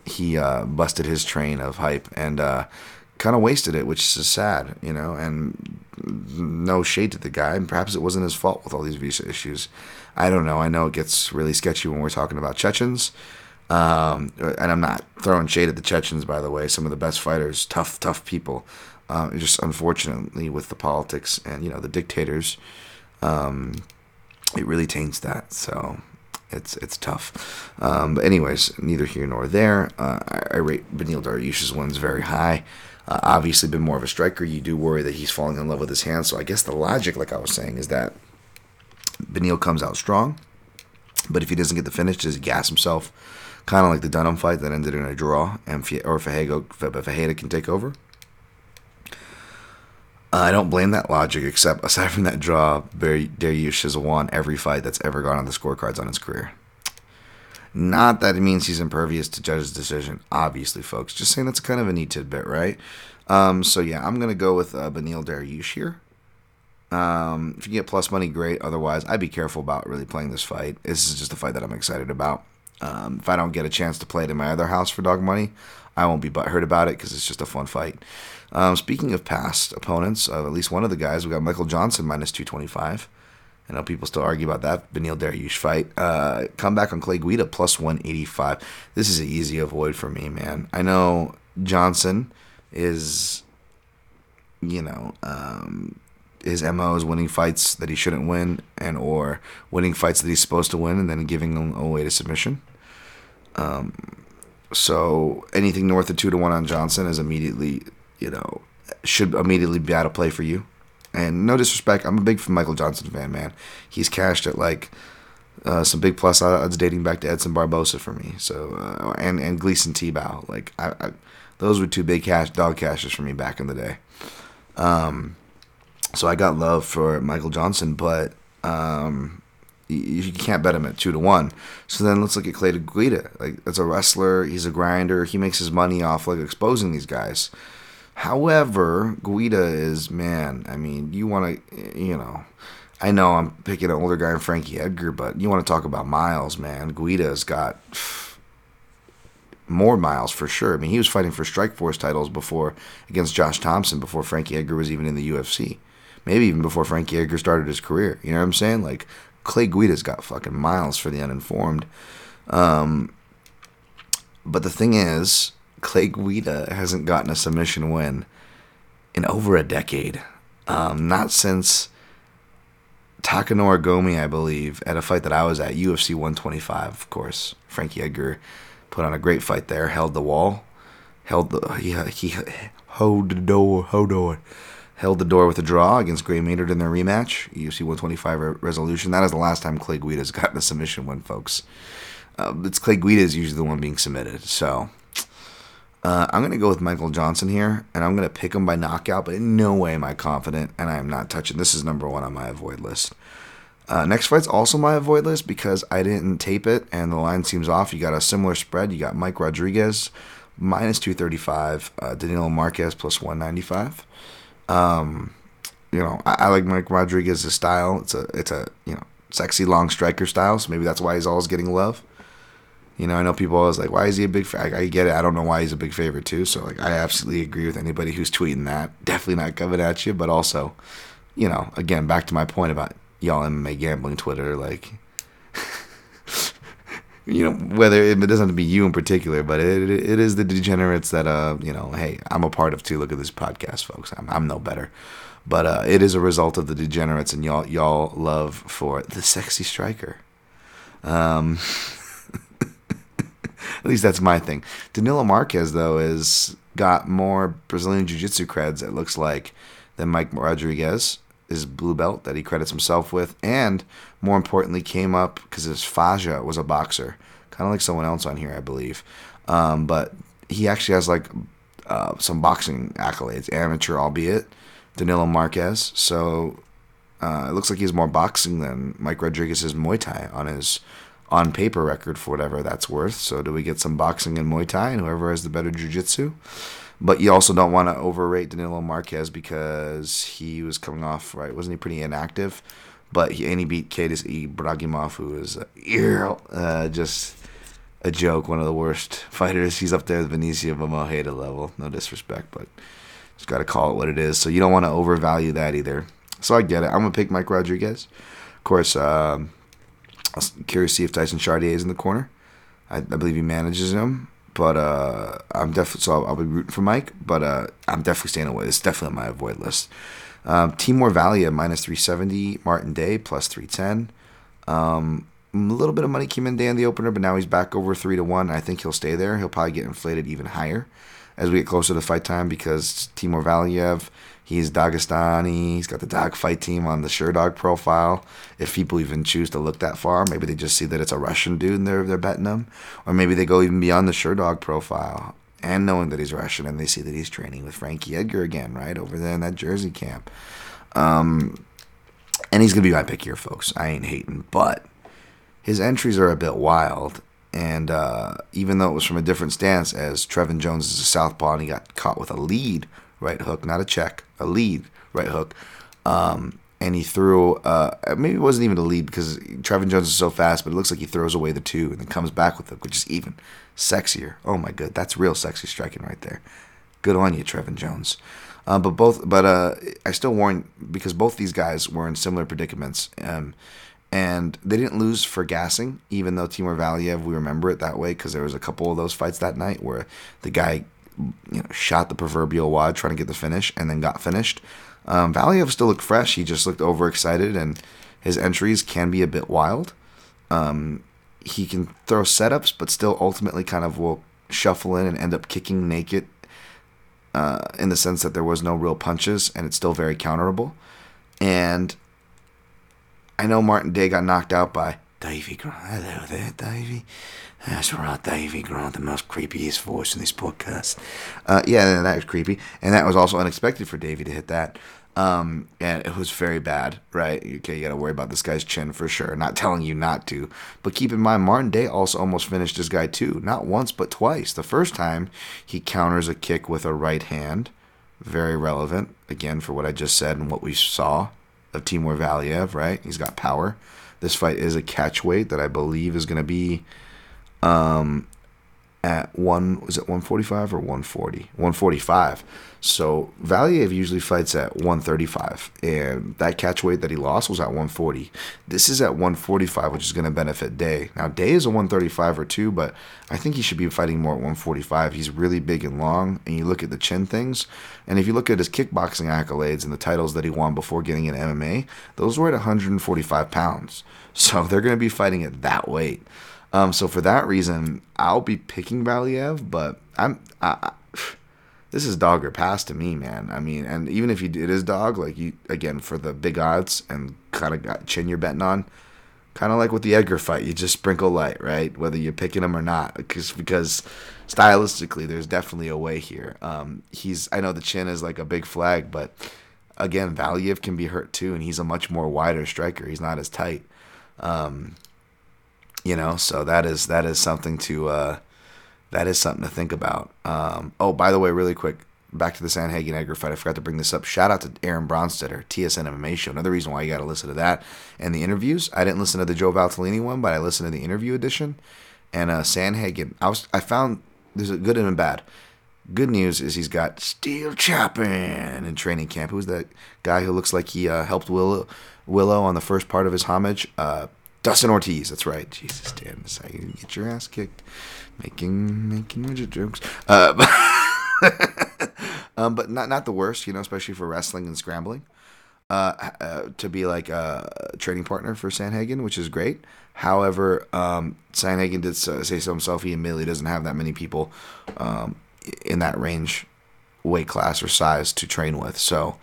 he uh, busted his train of hype and uh, kind of wasted it, which is sad, you know. And no shade to the guy, and perhaps it wasn't his fault with all these visa issues. I don't know. I know it gets really sketchy when we're talking about Chechens. Um, and I'm not throwing shade at the Chechens, by the way. Some of the best fighters, tough, tough people. Uh, just unfortunately, with the politics and you know the dictators, um, it really taints that. So it's it's tough. Um, but anyways, neither here nor there. Uh, I, I, rate Beneil Dariush's ones very high. Uh, obviously, been more of a striker. You do worry that he's falling in love with his hands. So I guess the logic, like I was saying, is that Beneil comes out strong, but if he doesn't get the finish, does he gas himself? Kind of like the Dunham fight that ended in a draw, and or Ferreira can take over. I don't blame that logic, except aside from that draw, Dariush has won every fight that's ever gone on the scorecards on his career. Not that it means he's impervious to judge's decision, obviously, folks. Just saying that's kind of a neat tidbit, right? Um, so yeah, I'm gonna go with uh, Beneil Dariush here. Um, if you get plus money, great. Otherwise, I'd be careful about really playing this fight. This is just a fight that I'm excited about. Um, if I don't get a chance to play it in my other house for dog money, I won't be butthurt about it because it's just a fun fight. Um, speaking of past opponents, uh, at least one of the guys, we got Michael Johnson minus 225. I know people still argue about that Beneil Dariush fight. Uh, come back on Clay Guida plus 185. This is an easy avoid for me, man. I know Johnson is, you know, um, his mo is winning fights that he shouldn't win, and or winning fights that he's supposed to win, and then giving them away to submission. Um, so anything north of two to one on Johnson is immediately, you know, should immediately be out of play for you. And no disrespect, I'm a big Michael Johnson fan, man. He's cashed at like uh, some big plus odds dating back to Edson Barbosa for me. So uh, and and Gleison Tibau, like I, I, those were two big cash dog cashes for me back in the day. Um, so I got love for Michael Johnson, but um, you can't bet him at two to one. So then let's look at Clay Guida. Like as a wrestler, he's a grinder. He makes his money off like exposing these guys. However, Guida is man. I mean, you want to, you know, I know I'm picking an older guy in Frankie Edgar, but you want to talk about miles, man. Guida's got more miles for sure. I mean, he was fighting for Strikeforce titles before against Josh Thomson before Frankie Edgar was even in the UFC. Maybe even before Frankie Edgar started his career. You know what I'm saying? Like Clay Guida's got fucking miles for the uninformed. Um, but the thing is, Clay Guida hasn't gotten a submission win in over a decade. Um, not since Takanori Gomi, I believe, at a fight that I was at, UFC 125, of course. Frankie Edgar put on a great fight there, held the wall, held the he he hold the door, hold door held the door with a draw against Gray Maynard in their rematch, UFC 125 re- resolution. That is the last time Clay Guida's gotten a submission win, folks. Uh, it's Clay Guida is usually the one being submitted. So uh, I'm going to go with Michael Johnson here, and I'm going to pick him by knockout, but in no way am I confident, and I am not touching. This is number one on my avoid list. Uh, next fight's also my avoid list because I didn't tape it, and the line seems off. You got a similar spread. You got Mike Rodriguez minus 235, uh, Danilo Marques plus 195. Um, you know, I, I like Mike Rodriguez's style. It's a it's a you know sexy long striker style. So maybe that's why he's always getting love. You know, I know people always like, why is he a big? Fa-? I, I get it. I don't know why he's a big favorite too. So like, I absolutely agree with anybody who's tweeting that. Definitely not coming at you, but also, you know, again, back to my point about y'all MMA gambling Twitter, like. you know whether it doesn't have to be you in particular, but it, it is the degenerates that uh you know hey I'm a part of too. Look at this podcast, folks. I'm I'm no better, but uh, it is a result of the degenerates and y'all y'all love for the sexy striker. Um, at least that's my thing. Danilo Marques though is got more Brazilian jiu-jitsu creds. It looks like than Mike Rodriguez his blue belt that he credits himself with, and more importantly, came up because his Faja was a boxer, kind of like someone else on here, I believe. Um, but he actually has like uh, some boxing accolades, amateur albeit, Danilo Marques. So uh, it looks like he's more boxing than Mike Rodriguez's Muay Thai on his on paper record for whatever that's worth. So do we get some boxing and Muay Thai and whoever has the better jiu-jitsu? But you also don't want to overrate Danilo Marques because he was coming off right, wasn't he pretty inactive? But he and he beat Kadis Ibragimov, who is uh, just a joke, one of the worst fighters. He's up there with Benicio Mojeda level. No disrespect, but just got to call it what it is. So you don't want to overvalue that either. So I get it. I'm gonna pick Mike Rodriguez. Of course, um, I'm curious to see if Tyson Chartier is in the corner. I, I believe he manages him, but uh, I'm definitely so I'll, I'll, be rooting for Mike. But uh, I'm definitely staying away. It's definitely on my avoid list. Um, Timur Valiev minus 370, Martin Day plus 310. Um, a little bit of money came in Day in the opener, but now he's back over three to one. I think he'll stay there. He'll probably get inflated even higher as we get closer to fight time because Timur Valiev He's Dagestani. He's got the dog fight team on the Sherdog profile. If people even choose to look that far, maybe they just see that it's a Russian dude and they're they're betting him, or maybe they go even beyond the Sherdog profile and knowing that he's Russian and they see that he's training with Frankie Edgar again, right over there in that Jersey camp. Um, and he's gonna be my pick here, folks. I ain't hating, but his entries are a bit wild. And uh, even though it was from a different stance, as Trevin Jones is a southpaw and he got caught with a lead right hook, not a check, a lead right hook. Um, and he threw, uh, maybe it wasn't even a lead because Trevin Jones is so fast, but it looks like he throws away the two and then comes back with it, which is even sexier. Oh my god, that's real sexy striking right there. Good on you, Trevin Jones. Uh, but both, but uh, I still warn because both these guys were in similar predicaments, um, and they didn't lose for gassing. Even though Timur Valiev, we remember it that way because there was a couple of those fights that night where the guy you know, shot the proverbial wad trying to get the finish and then got finished. Um, Valiev still looked fresh. He just looked overexcited, and his entries can be a bit wild. Um, he can throw setups, but still ultimately kind of will shuffle in and end up kicking naked uh, in the sense that there was no real punches, and it's still very counterable. And I know Martin Day got knocked out by Davey. Hello there, Davey. That's right, Davey Grant, the most creepiest voice in this podcast. Uh, yeah, that was creepy, and that was also unexpected for Davey to hit that. Um, and it was very bad, right? Okay, you got to worry about this guy's chin for sure. Not telling you not to, but keep in mind, Martin Day also almost finished this guy too, not once but twice. The first time he counters a kick with a right hand, very relevant again for what I just said and what we saw of Timur Valiev. Right, he's got power. This fight is a catch weight that I believe is going to be um, at one was it 145 or 140 145 so Valiev usually fights at 135 and that catch weight that he lost was at 140 this is at 145 which is going to benefit Day. Now Day is a 135 or 2 but I think he should be fighting more at 145 he's really big and long and you look at the chin things and if you look at his kickboxing accolades and the titles that he won before getting in MMA those were at 145 pounds. So they're going to be fighting at that weight um, so for that reason, I'll be picking Valiev, but I'm I, I, this is dog or pass to me, man. I mean, and even if you it is dog, like you again for the big odds and kind of got chin you're betting on, kind of like with the Edgar fight, you just sprinkle light, right? Whether you're picking him or not, because because stylistically, there's definitely a way here. Um, he's I know the chin is like a big flag, but again, Valiev can be hurt too, and he's a much more wider striker. He's not as tight. Um, you know so that is that is something to uh, that is something to think about um, oh by the way really quick back to the Sandhagen Edgar fight I forgot to bring this up shout out to Aaron Bronsteter TSN MMA show another reason why you got to listen to that and the interviews I didn't listen to the Joe Valtellini one but I listened to the interview edition and uh, Sandhagen I was I found there's a good and a bad Good news is he's got steel chopping in training camp. Who's that guy who looks like he uh, helped Willow, Willow on the first part of his homage? Uh, Dustin Ortiz, that's right. Jesus, Dan, I can get your ass kicked, making making midget jokes. Uh, but, um, but not not the worst, you know, especially for wrestling and scrambling. Uh, uh, to be like a training partner for Sandhagen, which is great. However, um, Sandhagen did say so himself. He admittedly doesn't have that many people um, in that range, weight class or size to train with. So,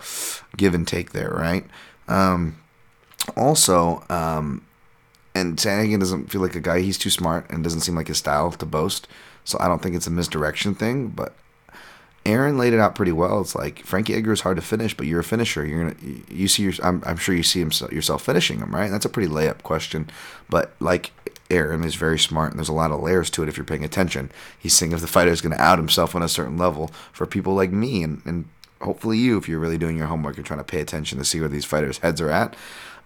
give and take there, right? Um, also, um, and Sandhagen doesn't feel like a guy. He's too smart and doesn't seem like his style to boast. So I don't think it's a misdirection thing. But Aaron laid it out pretty well. It's like Frankie Edgar is hard to finish, but you're a finisher. You're gonna you see your I'm, I'm sure you see himself, yourself finishing him, right? That's a pretty layup question, but like Aaron is very smart, and there's a lot of layers to it if you're paying attention. He's saying if the fighter is going to out himself on a certain level for people like me and, and hopefully you, if you're really doing your homework and trying to pay attention to see where these fighters' heads are at.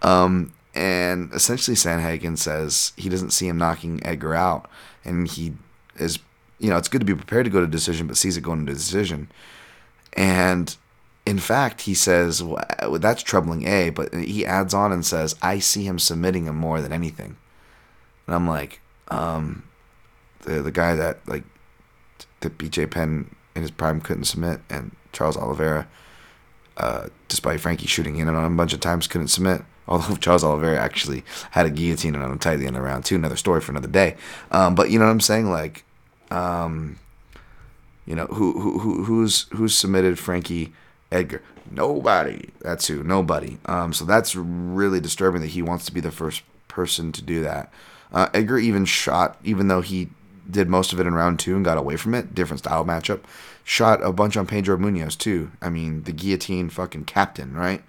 Um, and essentially, Sandhagen says he doesn't see him knocking Edgar out, and he is you know, it's good to be prepared to go to decision, but sees it going to decision. And in fact, he says, well, that's troubling A, but he adds on and says, I see him submitting him more than anything. And I'm like, um, the the guy that like that BJ Penn in his prime couldn't submit, and Charles Oliveira, uh, despite Frankie shooting in on a bunch of times, couldn't submit. Although Charles Oliveira actually had a guillotine on him tight at the round two, another story for another day. Um, but you know what I'm saying? Like, um, you know who who who who's who's submitted Frankie Edgar? Nobody. That's who. Nobody. Um, so that's really disturbing that he wants to be the first person to do that. Uh, Edgar even shot, even though he did most of it in round two and got away from it. Different style matchup. Shot a bunch on Pedro Munhoz too. I mean, the guillotine fucking captain, right?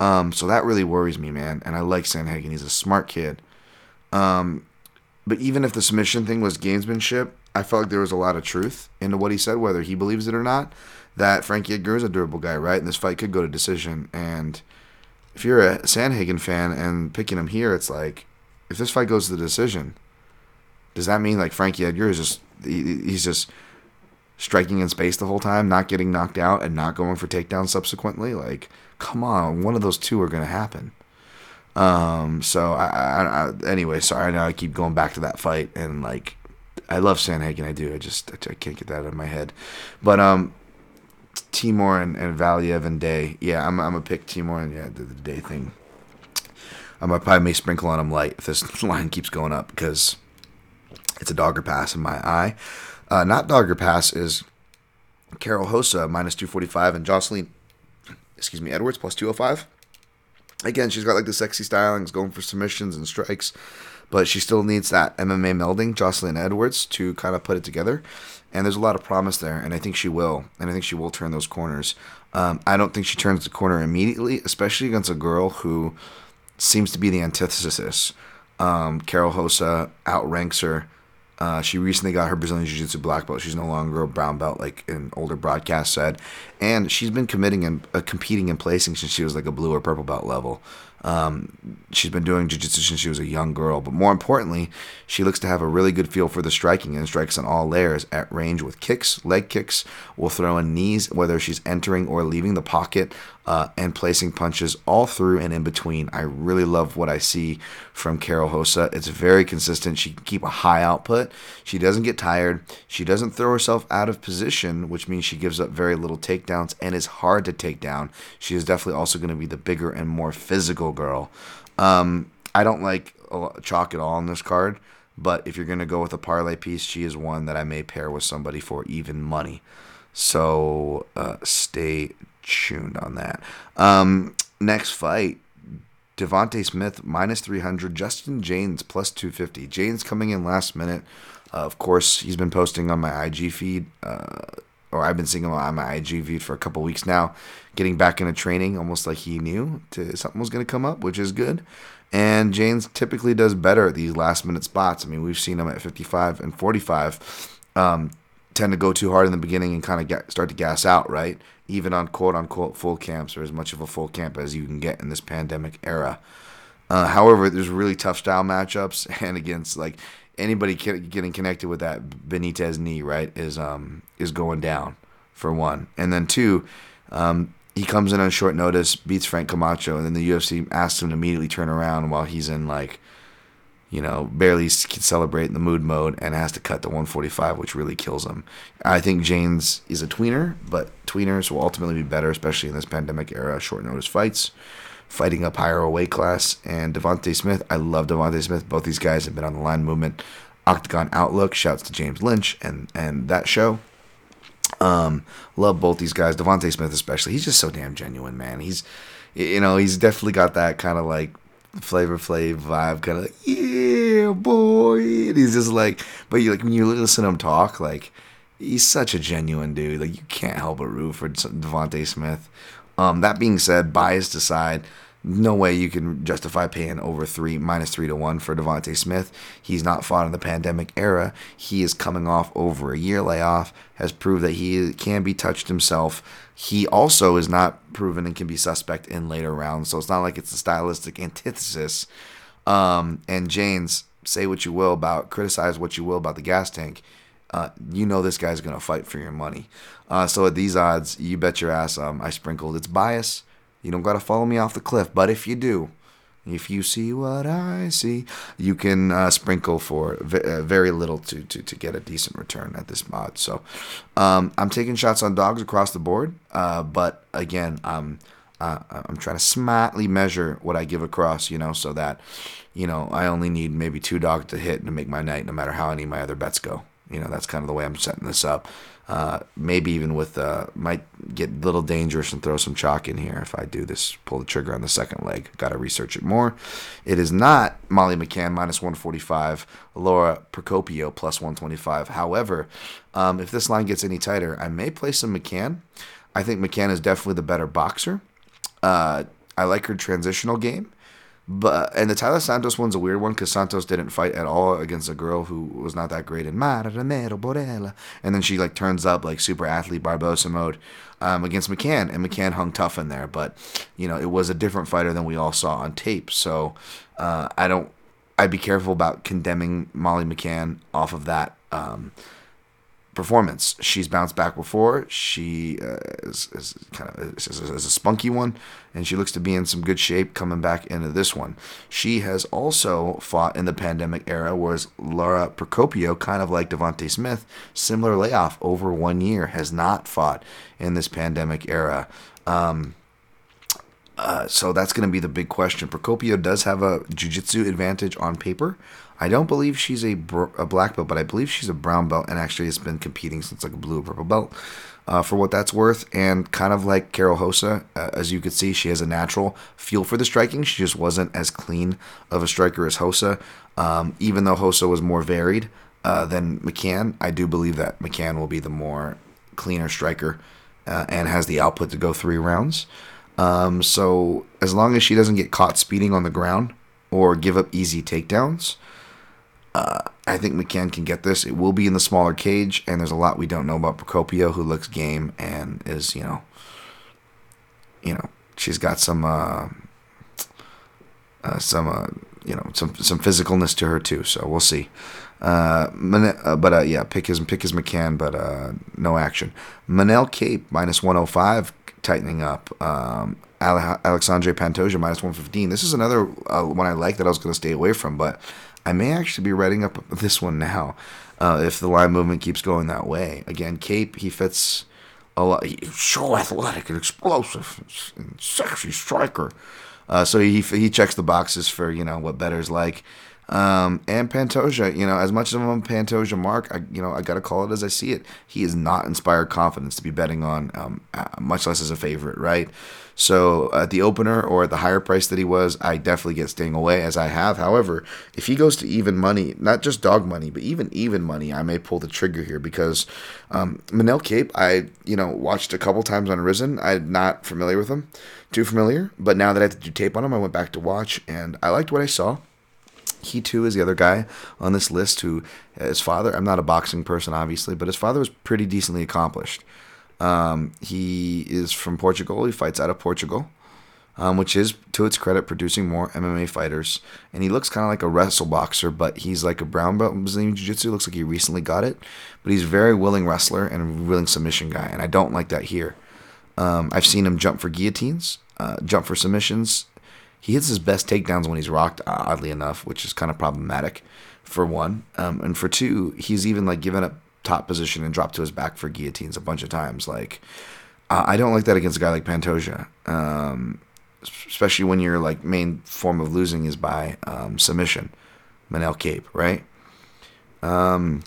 Um, so that really worries me, man. And I like Sandhagen. He's a smart kid. Um, but even if the submission thing was gamesmanship, I felt like there was a lot of truth into what he said, whether he believes it or not. That Frankie Edgar is a durable guy, right? And this fight could go to decision. And if you're a Sandhagen fan and picking him here, it's like, if this fight goes to the decision, does that mean like Frankie Edgar is just he's just striking in space the whole time, not getting knocked out, and not going for takedowns subsequently? Like, come on, one of those two are going to happen. Um, so I, I, I, anyway, sorry, I know I keep going back to that fight and like I love Sandhagen. I do. I just I can't get that out of my head. But um, Timur and, and Valiev and Day. Yeah, I'm I'm a pick Timur and yeah the, the Day thing. I'm a probably may sprinkle on him light if this line keeps going up because it's a dogger pass in my eye. Uh, not dogger pass is Karol Hosa minus 245 and Jocelyn, excuse me, Edwards plus 205. Again, she's got like the sexy stylings, going for submissions and strikes but she still needs that MMA melding, Jocelyn Edwards, to kind of put it together. And there's a lot of promise there, and I think she will. And I think she will turn those corners. Um, I don't think she turns the corner immediately, especially against a girl who seems to be the antithesis. Um, Karol Rosa outranks her uh, she recently got her Brazilian Jiu Jitsu black belt. She's no longer a brown belt, like an older broadcast said. And she's been committing and uh, competing and placing since she was like a blue or purple belt level. Um, she's been doing Jiu Jitsu since she was a young girl. But more importantly, she looks to have a really good feel for the striking and strikes on all layers at range with kicks, leg kicks, will throw in knees, whether she's entering or leaving the pocket, uh, and placing punches all through and in between. I really love what I see from Karol Hosa. It's very consistent. She can keep a high output. She doesn't get tired. She doesn't throw herself out of position, which means she gives up very little takedowns and is hard to take down. She is definitely also going to be the bigger and more physical girl. Um, I don't like chalk at all on this card. But if you're going to go with a parlay piece, she is one that I may pair with somebody for even money. So uh, stay tuned on that. Um, next fight, Devonte Smith minus 300, Justin Jaynes plus 250. Jaynes coming in last minute. Uh, of course, he's been posting on my IG feed, uh, or I've been seeing him on my IG feed for a couple weeks now, getting back into training, almost like he knew to, something was going to come up, which is good. And Jaynes typically does better at these last minute spots. I mean, we've seen him at 55 and 45 um, tend to go too hard in the beginning and kind of start to gas out, right? Even on quote unquote full camps or as much of a full camp as you can get in this pandemic era. Uh, however, there's really tough style matchups, and against like anybody getting connected with that Benitez knee, right, is um is going down for one, and then two, um, he comes in on short notice, beats Frank Camacho, and then the UFC asks him to immediately turn around while he's in like you know, barely can celebrate in the mood mode and has to cut to 145, which really kills him. I think Jaynes is a tweener, but tweeners will ultimately be better, especially in this pandemic era, short notice fights, fighting up higher weight class. And Devonte Smith, I love Devonte Smith. Both these guys have been on the line movement. Octagon Outlook, shouts to James Lynch and and that show. Um, love both these guys. Devonte Smith especially. He's just so damn genuine, man. He's you know, he's definitely got that kind of like Flavor Flav vibe, kind of like, yeah, boy. And he's just like, but you like when you listen to him talk, like he's such a genuine dude. Like you can't help but root for Devonte Smith. Um, that being said, biased aside, no way you can justify paying over three minus three to one for Devonte Smith. He's not fought in the pandemic era. He is coming off over a year layoff. Has proved that he can be touched himself. He also is not proven and can be suspect in later rounds. So it's not like it's a stylistic antithesis. Um, and Jaynes, say what you will about, criticize what you will about the gas tank. Uh, you know this guy's gonna fight for your money. Uh, so at these odds, you bet your ass um, I sprinkled its bias. You don't gotta follow me off the cliff, but if you do, if you see what I see, you can uh, sprinkle for v- uh, very little to, to, to get a decent return at this mod. So um, I'm taking shots on dogs across the board, uh, but again, I'm uh, I'm trying to smartly measure what I give across, you know, so that you know I only need maybe two dogs to hit to make my night, no matter how any of my other bets go. You know, that's kind of the way I'm setting this up. Uh, maybe even with uh, might get a little dangerous and throw some chalk in here if I do this. Pull the trigger on the second leg. Got to research it more. It is not Molly McCann minus 145, Laura Procopio plus 125. However, um, if this line gets any tighter, I may play some McCann. I think McCann is definitely the better boxer. Uh, I like her transitional game. But and the Taila Santos one's a weird one because Santos didn't fight at all against a girl who was not that great in Mara Romero Borella, and then she like turns up like super athlete Barbosa mode um, against McCann, and McCann hung tough in there. But you know it was a different fighter than we all saw on tape. So uh, I don't. I'd be careful about condemning Molly McCann off of that. Um, performance. She's bounced back before. She uh, is, is, kind of is, is, a spunky one, and she looks to be in some good shape coming back into this one. She has also fought in the pandemic era, whereas Laura Procopio, kind of like Devonte Smith, similar layoff over one year, has not fought in this pandemic era. Um, uh, so that's going to be the big question. Procopio does have a jiu-jitsu advantage on paper. I don't believe she's a, br- a black belt, but I believe she's a brown belt and actually has been competing since like a blue or purple belt. Uh, for what that's worth, and kind of like Karol Hosa, uh, as you could see, she has a natural feel for the striking. She just wasn't as clean of a striker as Hosa, Um, even though Hosa was more varied uh, than McCann, I do believe that McCann will be the more cleaner striker uh, and has the output to go three rounds. Um, so as long as she doesn't get caught speeding on the ground or give up easy takedowns, uh, I think McCann can get this. It will be in the smaller cage, and there's a lot we don't know about Procopio, who looks game and is, you know, you know, she's got some, uh, uh, some, uh, you know, some some physicalness to her too. So we'll see. Uh, uh but uh, yeah, pick his pick his McCann, but uh, no action. Manel Kape minus 105, tightening up. Um, Alexandre Pantoja minus 115. This is another uh, one I like that I was going to stay away from, but I may actually be writing up this one now uh, if the line movement keeps going that way. Again, Kape, he fits a lot. He's so athletic and explosive and sexy striker. Uh, so he he checks the boxes for you know what better's like. Um, and Pantoja, you know, as much as I'm a Pantoja mark, I, you know, I gotta call it as I see it. He is not inspired confidence to be betting on, um, uh, much less as a favorite, right? So at the opener or at the higher price that he was, I definitely get staying away as I have. However, if he goes to even money, not just dog money, but even even money, I may pull the trigger here because um, Manel Kape, I you know watched a couple times on Rizin. I'm not familiar with him, too familiar. But now that I have to do tape on him, I went back to watch and I liked what I saw. He too is the other guy on this list who his father. I'm not a boxing person, obviously, but his father was pretty decently accomplished. Um, he is from Portugal. He fights out of Portugal, um, which is to its credit producing more MMA fighters. And he looks kind of like a wrestle boxer, but he's like a brown belt in Brazilian Jiu Jitsu. Looks like he recently got it, but he's a very willing wrestler and a willing submission guy. And I don't like that here. Um, I've seen him jump for guillotines, uh, jump for submissions, he hits his best takedowns when he's rocked, oddly enough, which is kind of problematic for one. Um, and for two, he's even like given up top position and dropped to his back for guillotines a bunch of times. Like, uh, I don't like that against a guy like Pantoja, um, especially when your like main form of losing is by um, submission. Manel Kape, right? Um,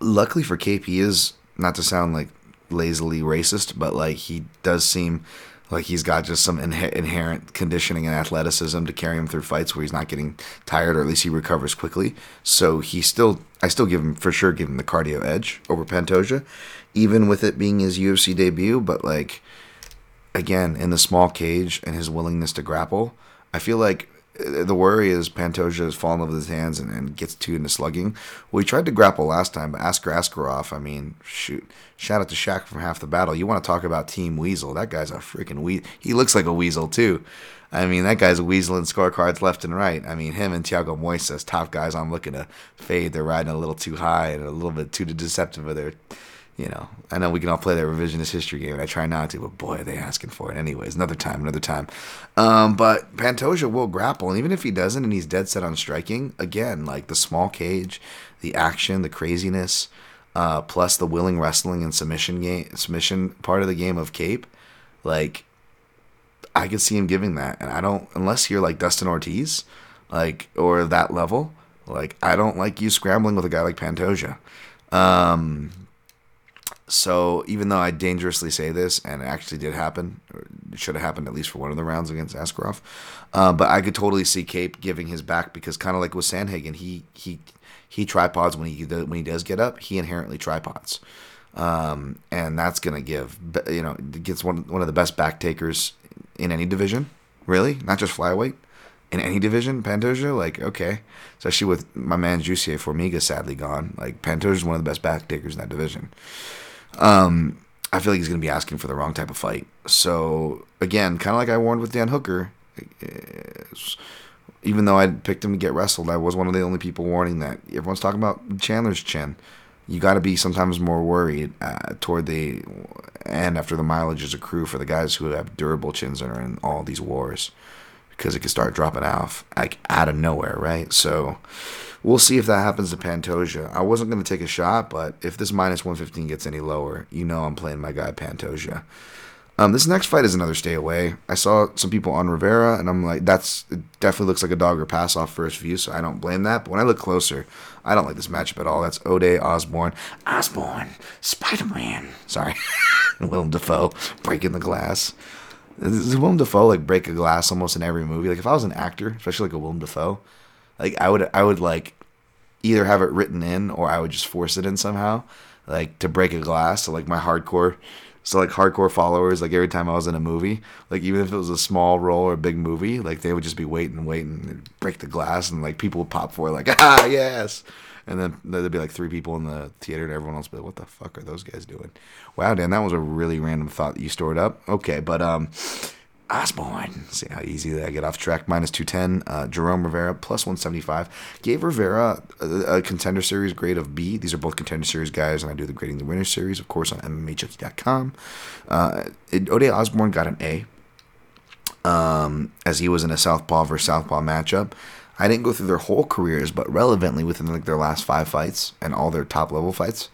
luckily for Kape, he is not to sound like lazily racist, but like he does seem Like he's got just some inhe- inherent conditioning and athleticism to carry him through fights where he's not getting tired, or at least he recovers quickly. So he still, I still give him for sure, give him the cardio edge over Pantoja, even with it being his UFC debut. But like, again, in the small cage and his willingness to grapple, I feel like the worry is Pantoja has fallen over his hands and, and gets too into slugging. Well, he tried to grapple last time, but Askar Askarov, I mean, shoot, shout out to Shaq from half the battle. You want to talk about Team Weasel? That guy's a freaking weasel. He looks like a weasel too. I mean, that guy's weaseling scorecards left and right. I mean, him and Thiago Moises, top guys I'm looking to fade. They're riding a little too high and a little bit too deceptive of their you know, I know we can all play that revisionist history game, and I try not to, but boy, are they asking for it. Anyways, another time, another time. Um, but Pantoja will grapple, and even if he doesn't, and he's dead set on striking, again, like the small cage, the action, the craziness, uh, plus the willing wrestling and submission game, submission part of the game of Kape, like I could see him giving that, and I don't unless you're like Dustin Ortiz, like or that level, like I don't like you scrambling with a guy like Pantoja. Um, so even though I dangerously say this, and it actually did happen, it should have happened at least for one of the rounds against Askarov, uh, but I could totally see Kape giving his back because kind of like with Sandhagen, he he he tripods when he when he does get up, he inherently tripods, um, and that's gonna give you know gets one one of the best back takers in any division, really, not just flyweight. In any division, Pantoja, like okay, especially with my man Jussier Formiga sadly gone, like Pantoja is one of the best back takers in that division. Um, I feel like he's going to be asking for the wrong type of fight. So again, kind of like I warned with Dan Hooker, even though I picked him to get wrestled, I was one of the only people warning that everyone's talking about Chandler's chin. You got to be sometimes more worried uh, toward the end after the mileage is accrue for the guys who have durable chins and are in all these wars because it can start dropping off like out of nowhere, right? So We'll see if that happens to Pantoja. I wasn't going to take a shot, but if this minus 115 gets any lower, you know I'm playing my guy Pantoja. Um, this next fight is another stay away. I saw some people on Rivera, and I'm like, that's it definitely looks like a dog or pass off first view, so I don't blame that. But when I look closer, I don't like this matchup at all. That's Ode Osborne, Osborne, Spider Man. Sorry, Willem Dafoe breaking the glass. Does Willem Dafoe like break a glass almost in every movie? Like if I was an actor, especially like a Willem Dafoe, like I would I would like either have it written in or I would just force it in somehow, like to break a glass. So like my hardcore, so like hardcore followers, like every time I was in a movie, like even if it was a small role or a big movie, like they would just be waiting, waiting, and break the glass, and like people would pop for it, like ah yes, and then there'd be like three people in the theater, and everyone else would be like, what the fuck are those guys doing? Wow, Dan, that was a really random thought that you stored up. Okay, but um Osborne. See how easy I get off track. Minus 210. Uh, Jerome Rivera, plus 175. Gave Rivera a, a, contender series grade of B. These are both contender series guys, and I do the grading the winner series, of course, on MMAJunkie.com. Uh, Ode Osborne got an A, um, as he was in a Southpaw versus Southpaw matchup. I didn't go through their whole careers, but relevantly within like their last five fights and all their top level fights,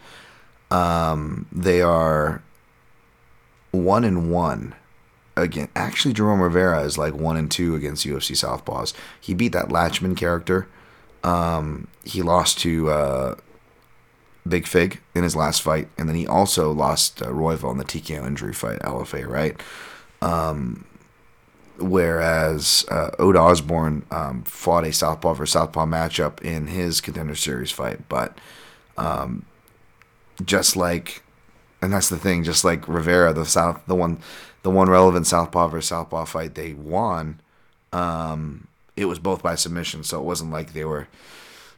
um, they are one and one again, actually, Jerome Rivera is like one and two against UFC Southpaws. He beat that Latchman character. Um, he lost to uh, Big Fig in his last fight, and then he also lost uh, Royval in the TKO injury fight, LFA, right? Um, whereas uh, Ode Osborne um, fought a Southpaw for Southpaw matchup in his Contender Series fight, but um, just like, and that's the thing, just like Rivera, the South, the one the one relevant Southpaw versus Southpaw fight they won, um, it was both by submission, so it wasn't like they were,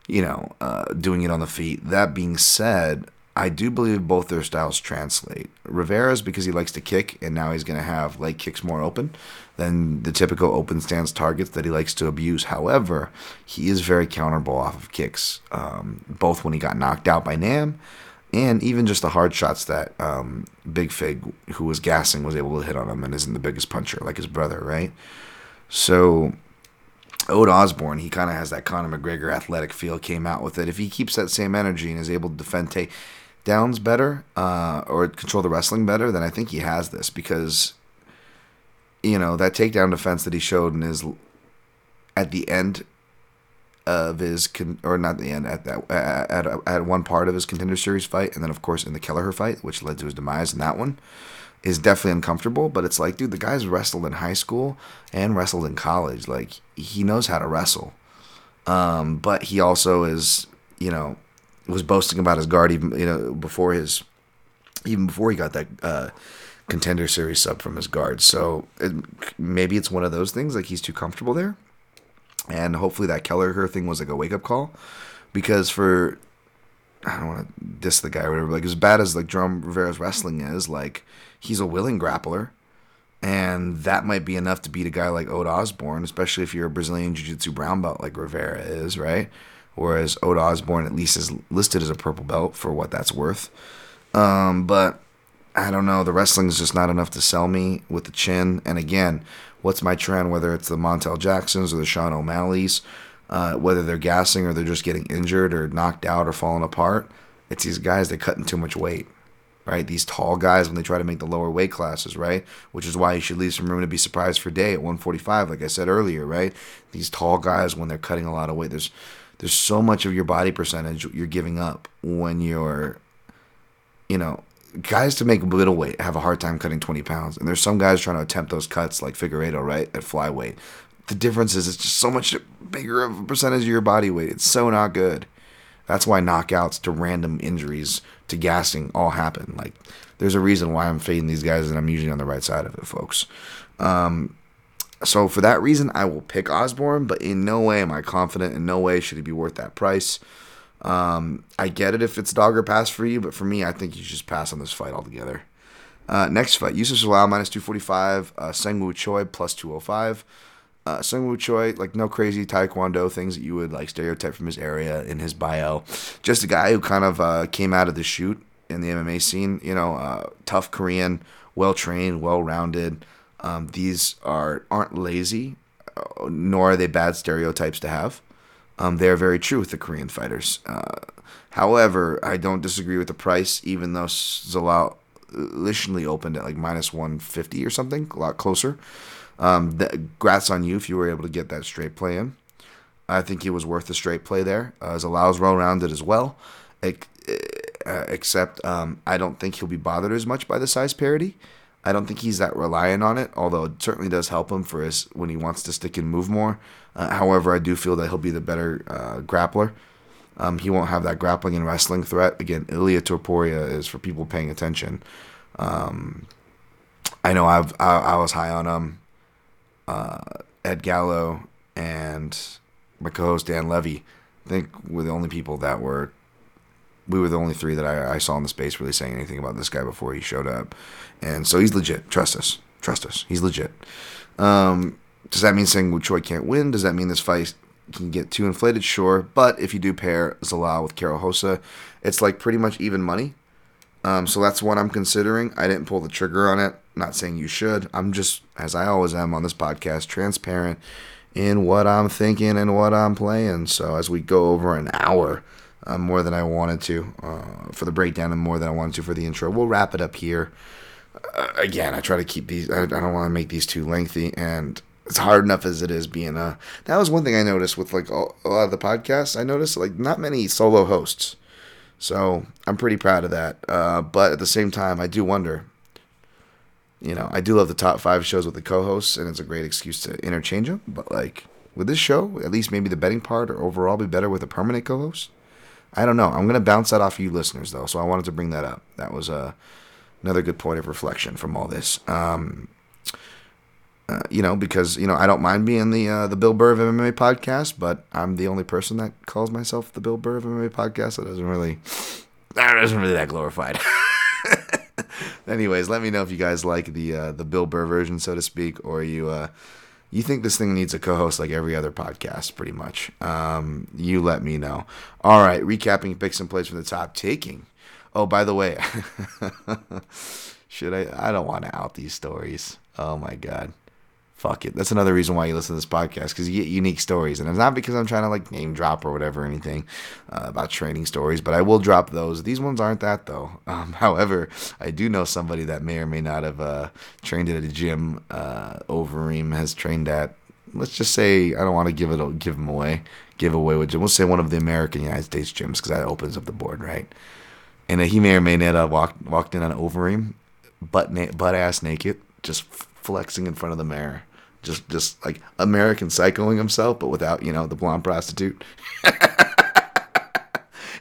you know, uh, doing it on the feet. That being said, I do believe both their styles translate. Rivera's because he likes to kick, and now he's going to have leg kicks more open than the typical open stance targets that he likes to abuse. However, he is very counterable off of kicks, um, both when he got knocked out by Nam and even just the hard shots that um, Big Fig, who was gassing, was able to hit on him and isn't the biggest puncher like his brother, right? So Ode Osborne, he kind of has that Conor McGregor athletic feel, came out with it. If he keeps that same energy and is able to defend take downs better uh, or control the wrestling better, then I think he has this because, you know, that takedown defense that he showed in his at the end of his con- or not the end at that at, at one part of his contender series fight, and then of course in the Kelleher fight, which led to his demise in that one. is definitely uncomfortable. But it's like, dude, the guy's wrestled in high school and wrestled in college. Like he knows how to wrestle. Um, but he also is, you know, was boasting about his guard even you know before his even before he got that uh, contender series sub from his guard. So it, maybe it's one of those things like he's too comfortable there, and hopefully that Kelleher thing was like a wake up call, because for I don't want to diss the guy or whatever. Like as bad as like Jerome Rivera's wrestling is, like he's a willing grappler, and that might be enough to beat a guy like Ode Osborne, especially if you're a Brazilian Jiu-Jitsu brown belt like Rivera is, right? Whereas Ode Osborne at least is listed as a purple belt for what that's worth. Um, but I don't know. The wrestling is just not enough to sell me with the chin. And again, what's my trend? Whether it's the Montel Jacksons or the Sean O'Malley's, uh, whether they're gassing or they're just getting injured or knocked out or falling apart, it's these guys that cutting too much weight. Right, these tall guys when they try to make the lower weight classes, right? Which is why you should leave some room to be surprised for day at 145, like I said earlier, right? These tall guys when they're cutting a lot of weight, there's there's so much of your body percentage you're giving up when you're you know, guys to make middleweight have a hard time cutting 20 pounds. And there's some guys trying to attempt those cuts like Figueiredo, right, at flyweight. The difference is it's just so much bigger of a percentage of your body weight. It's so not good. That's why knockouts to random injuries to gassing all happen. Like, there's a reason why I'm fading these guys, and I'm usually on the right side of it, folks. Um, so for that reason, I will pick Osborne, but in no way am I confident. In no way should he be worth that price. Um, I get it if it's dog or pass for you, but for me, I think you should just pass on this fight altogether. Uh, next fight, Youssef Zalal minus 245, uh, Seungwoo Choi plus 205. Uh, Seungwoo Choi, like no crazy taekwondo things that you would like stereotype from his area in his bio. Just a guy who kind of uh, came out of the shoot in the MMA scene. You know, uh, tough Korean, well trained, well rounded. Um, these are aren't lazy, uh, nor are they bad stereotypes to have. Um, they're very true with the Korean fighters. Uh, however, I don't disagree with the price, even though Zalal initially opened at like minus 150 or something, a lot closer. Um, the, grats on you if you were able to get that straight play in. I think he was worth the straight play there. Uh, Zalal's well rounded as well, uh, except um, I don't think he'll be bothered as much by the size parity. I don't think he's that reliant on it, although it certainly does help him for his when he wants to stick and move more. Uh, however, I do feel that he'll be the better uh, grappler. Um, he won't have that grappling and wrestling threat. Again, Ilia Topuria is for people paying attention. Um, I know I've I, I, was high on him. Uh, Ed Gallo and my co-host Dan Levy, I think were the only people that were we were the only three that I, I, saw in the space really saying anything about this guy before he showed up. And so he's legit. Trust us. Trust us. He's legit. Um, does that mean saying Choi can't win? Does that mean this fight can get too inflated? Sure. But if you do pair Zalal with Karol Rosa, it's like pretty much even money. Um, so that's what I'm considering. I didn't pull the trigger on it. Not saying you should. I'm just, as I always am on this podcast, transparent in what I'm thinking and what I'm playing. So as we go over an hour, uh, more than I wanted to uh, for the breakdown and more than I wanted to for the intro. We'll wrap it up here. Uh, again, I try to keep these. I, I don't want to make these too lengthy, and it's hard enough as it is being a. That was one thing I noticed with like a lot of the podcasts. I noticed like not many solo hosts, so I'm pretty proud of that. Uh, but at the same time, I do wonder. You know, I do love the top five shows with the co-hosts, and it's a great excuse to interchange them. But like with this show, at least maybe the betting part or overall be better with a permanent co-host. I don't know. I'm to bounce that off you listeners, though. So I wanted to bring that up. That was uh, another good point of reflection from all this. Um, uh, you know, because you know I don't mind being the uh, the Bill Burr of MMA podcast, but I'm the only person that calls myself the Bill Burr of MMA podcast. That doesn't really that isn't really that glorified. Anyways, let me know if you guys like the uh, the Bill Burr version, so to speak, or you uh, you think this thing needs a co-host like every other podcast, pretty much. Um, you let me know. All right, recapping picks and plays from the top. Taking. Oh, by the way, should I? I don't want to out these stories. Oh my god fuck it. That's another reason why you listen to this podcast because you get unique stories, and it's not because I'm trying to like name drop or whatever or anything uh, about training stories, but I will drop those. These ones aren't that though. Um, however, I do know somebody that may or may not have uh, trained at a gym. Uh, Overeem has trained at. Let's just say I don't want to give it give them away, give away with gym. We'll say one of the American United States gyms because that opens up the board, right? And he may or may not have walked walked in on Overeem butt na- butt ass naked, just flexing in front of the mirror, just just like American psychoing himself, but without you know the blonde prostitute.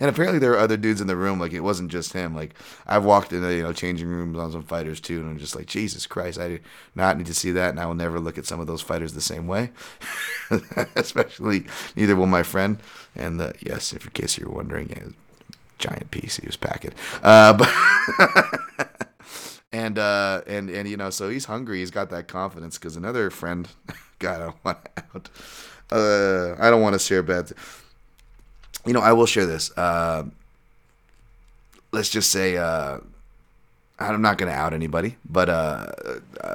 And apparently there were other dudes in the room. Like it wasn't just him. Like I've walked into you know changing rooms on some fighters too, and I'm just like Jesus Christ, I do not need to see that, and I will never look at some of those fighters the same way. Especially neither will my friend. And the, yes, if in case you're wondering, giant piece he was packing. Uh, but. And uh and and you know so he's hungry. He's got that confidence because another friend got out. Uh i don't want to share bad you know i will share this. Uh let's just say uh i'm not gonna out anybody but uh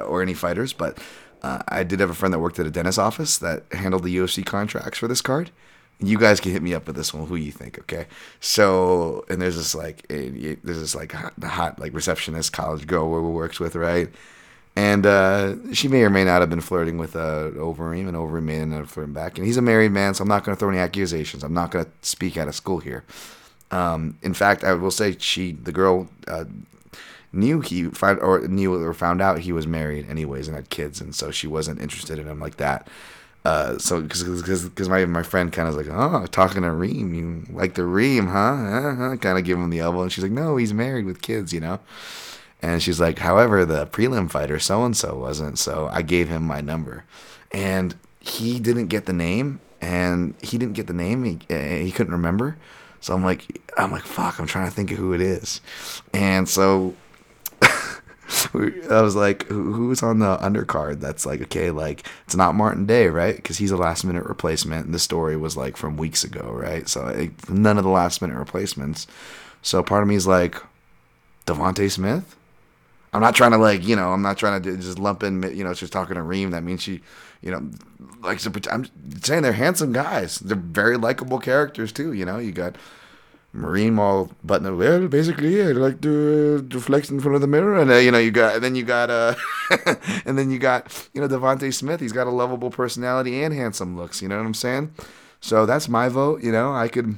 or any fighters but uh, i did have a friend that worked at a dentist office that handled the ufc contracts for this card you guys can hit me up with this one. Who you think? Okay. So and there's this like there's this like hot, the hot like receptionist college girl who works with right, and uh, she may or may not have been flirting with uh, Overeem, and Overeem may not have flirting back. And he's a married man, so I'm not going to throw any accusations. I'm not going to speak out of school here. Um, in fact, I will say she, the girl, uh, knew he found or knew or found out he was married anyways and had kids, and so she wasn't interested in him like that. Uh, so because my my friend kind of was like, oh, talking to Reem, you like the Reem, huh? Uh-huh. Kind of give him the elbow, and she's like, no, he's married with kids, you know. And she's like, however, the prelim fighter so and so wasn't, so I gave him my number, and he didn't get the name, and he didn't get the name, he eh, he couldn't remember. So I'm like, I'm like, fuck, I'm trying to think of who it is, and so I was like, who's on the undercard? That's like, okay, like it's not Martin Day, right? Because he's a last minute replacement. And the story was like from weeks ago, right? So like, none of the last minute replacements. So part of me is like, Devonte Smith. I'm not trying to like, you know, I'm not trying to just lump in, you know, she's talking to Reem. That means she, you know, like I'm saying they're handsome guys. They're very likable characters too. You know, you got Marine Mall button. Well, basically, I like to, uh, to flex in front of the mirror, and uh, you know, you got, and then you got, uh, and then you got, you know, Devonte Smith. He's got a lovable personality and handsome looks. You know what I'm saying? So that's my vote. You know, I could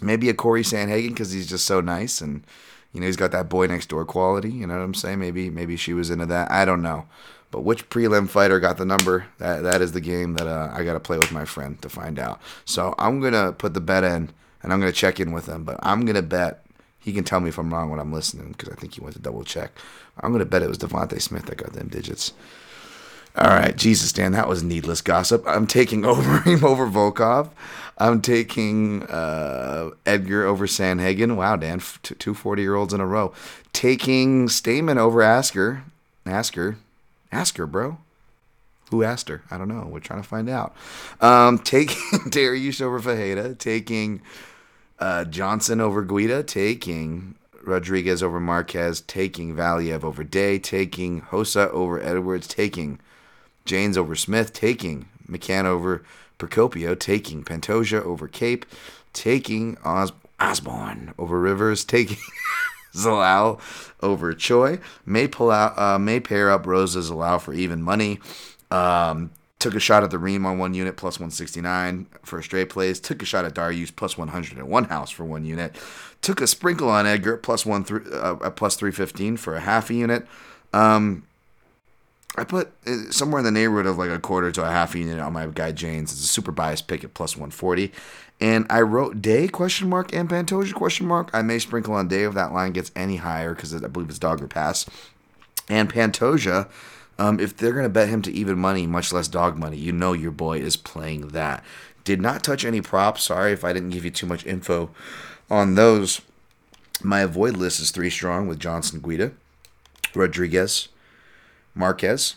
maybe a Corey Sandhagen because he's just so nice, and you know, he's got that boy next door quality. You know what I'm saying? Maybe, maybe she was into that. I don't know. But which prelim fighter got the number? That that is the game that uh, I got to play with my friend to find out. So I'm gonna put the bet in and I'm going to check in with him. But I'm going to bet he can tell me if I'm wrong when I'm listening because I think he went to double check. I'm going to bet it was Devonte Smith that got them digits. All right, Jesus, Dan, that was needless gossip. I'm taking Overeem over Volkov. I'm taking uh, Edgar over Sandhagen. Wow, Dan, two 40 year olds in a row. Taking Stamann over Askar. Askar. Askar, bro. Who asked her? I don't know. We're trying to find out. Um, taking Dariush over Ferreira, taking uh, Johnson over Guida, taking Rodriguez over Marques, taking Valiev over Day, taking Hossa over Edwards, taking Jaynes over Smith, taking McCann over Procopio, taking Pantoja over Kape, taking Os- Osborne over Rivers, taking Zalal over Choi. May pull out, uh, may pair up Rosa Zalal for even money. Um, took a shot at the Reem on one unit plus 169 for straight plays. Took a shot at Dariush plus 100 at one house for one unit. Took a sprinkle on Edgar plus one th- uh, plus 315 for a half a unit. Um, I put uh, somewhere in the neighborhood of like a quarter to a half a unit on my guy Jaynes. It's a super biased pick at plus 140. And I wrote Day question mark and Pantoja question mark. I may sprinkle on Day if that line gets any higher because I believe it's dog or pass. And Pantoja um, if they're going to bet him to even money, much less dog money, you know your boy is playing that. Did not touch any props. Sorry if I didn't give you too much info on those. My avoid list is three strong with Johnson Guida, Rodriguez, Marques,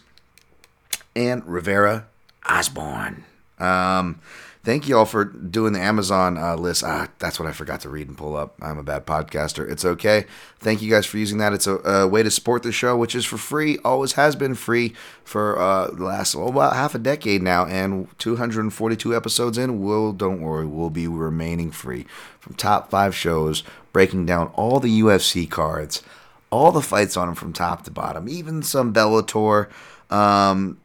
and Rivera Osborne. Um, thank you all for doing the Amazon uh, list. Ah, that's what I forgot to read and pull up. I'm a bad podcaster. It's okay. Thank you guys for using that. It's a, a way to support the show, which is for free. Always has been free for uh, the last well, about half a decade now, and 242 episodes in. Will don't worry, we'll be remaining free from top five shows, breaking down all the UFC cards, all the fights on them from top to bottom, even some Bellator. Um,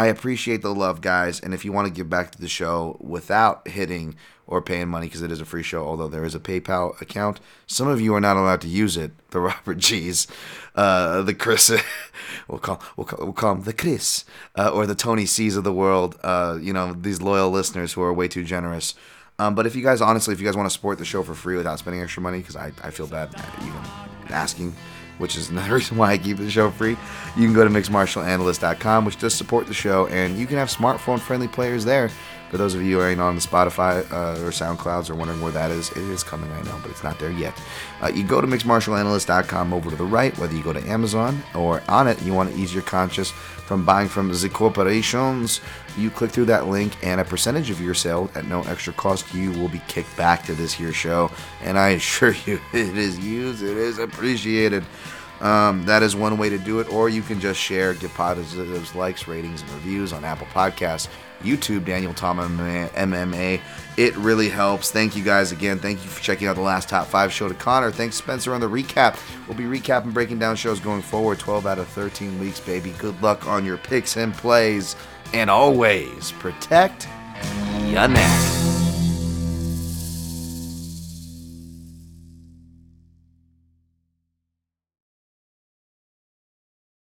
I appreciate the love, guys. And if you want to give back to the show without hitting or paying money because it is a free show, although there is a PayPal account. Some of you are not allowed to use it. The Robert G's, uh, the Chris, we'll call we'll call, we'll call them the Chris, uh, or the Tony C's of the world. Uh, you know these loyal listeners who are way too generous. Um, but if you guys honestly, if you guys want to support the show for free without spending extra money, because I, I feel bad even asking which is another reason why I keep the show free. You can go to mixedmartialanalyst.com, which does support the show, and you can have smartphone friendly players there. For those of you who ain't on the Spotify uh, or SoundClouds or wondering where that is, it is coming right now, but it's not there yet. Uh, you go to mixedmartialanalyst.com over to the right, whether you go to Amazon or Onnit, you want to ease your conscience from buying from the corporations. You click through that link, and a percentage of your sale at no extra cost you will be kicked back to this here show. And I assure you, it is used, it is appreciated. Um, that is one way to do it, or you can just share, give positives, likes, ratings, and reviews on Apple Podcasts, YouTube, Daniel Tom MMA. It really helps. Thank you guys again. Thank you for checking out the last top five show to Connor. Thanks, Spencer, on the recap. We'll be recapping, breaking down shows going forward 12 out of 13 weeks, baby. Good luck on your picks and plays. And always protect your neck.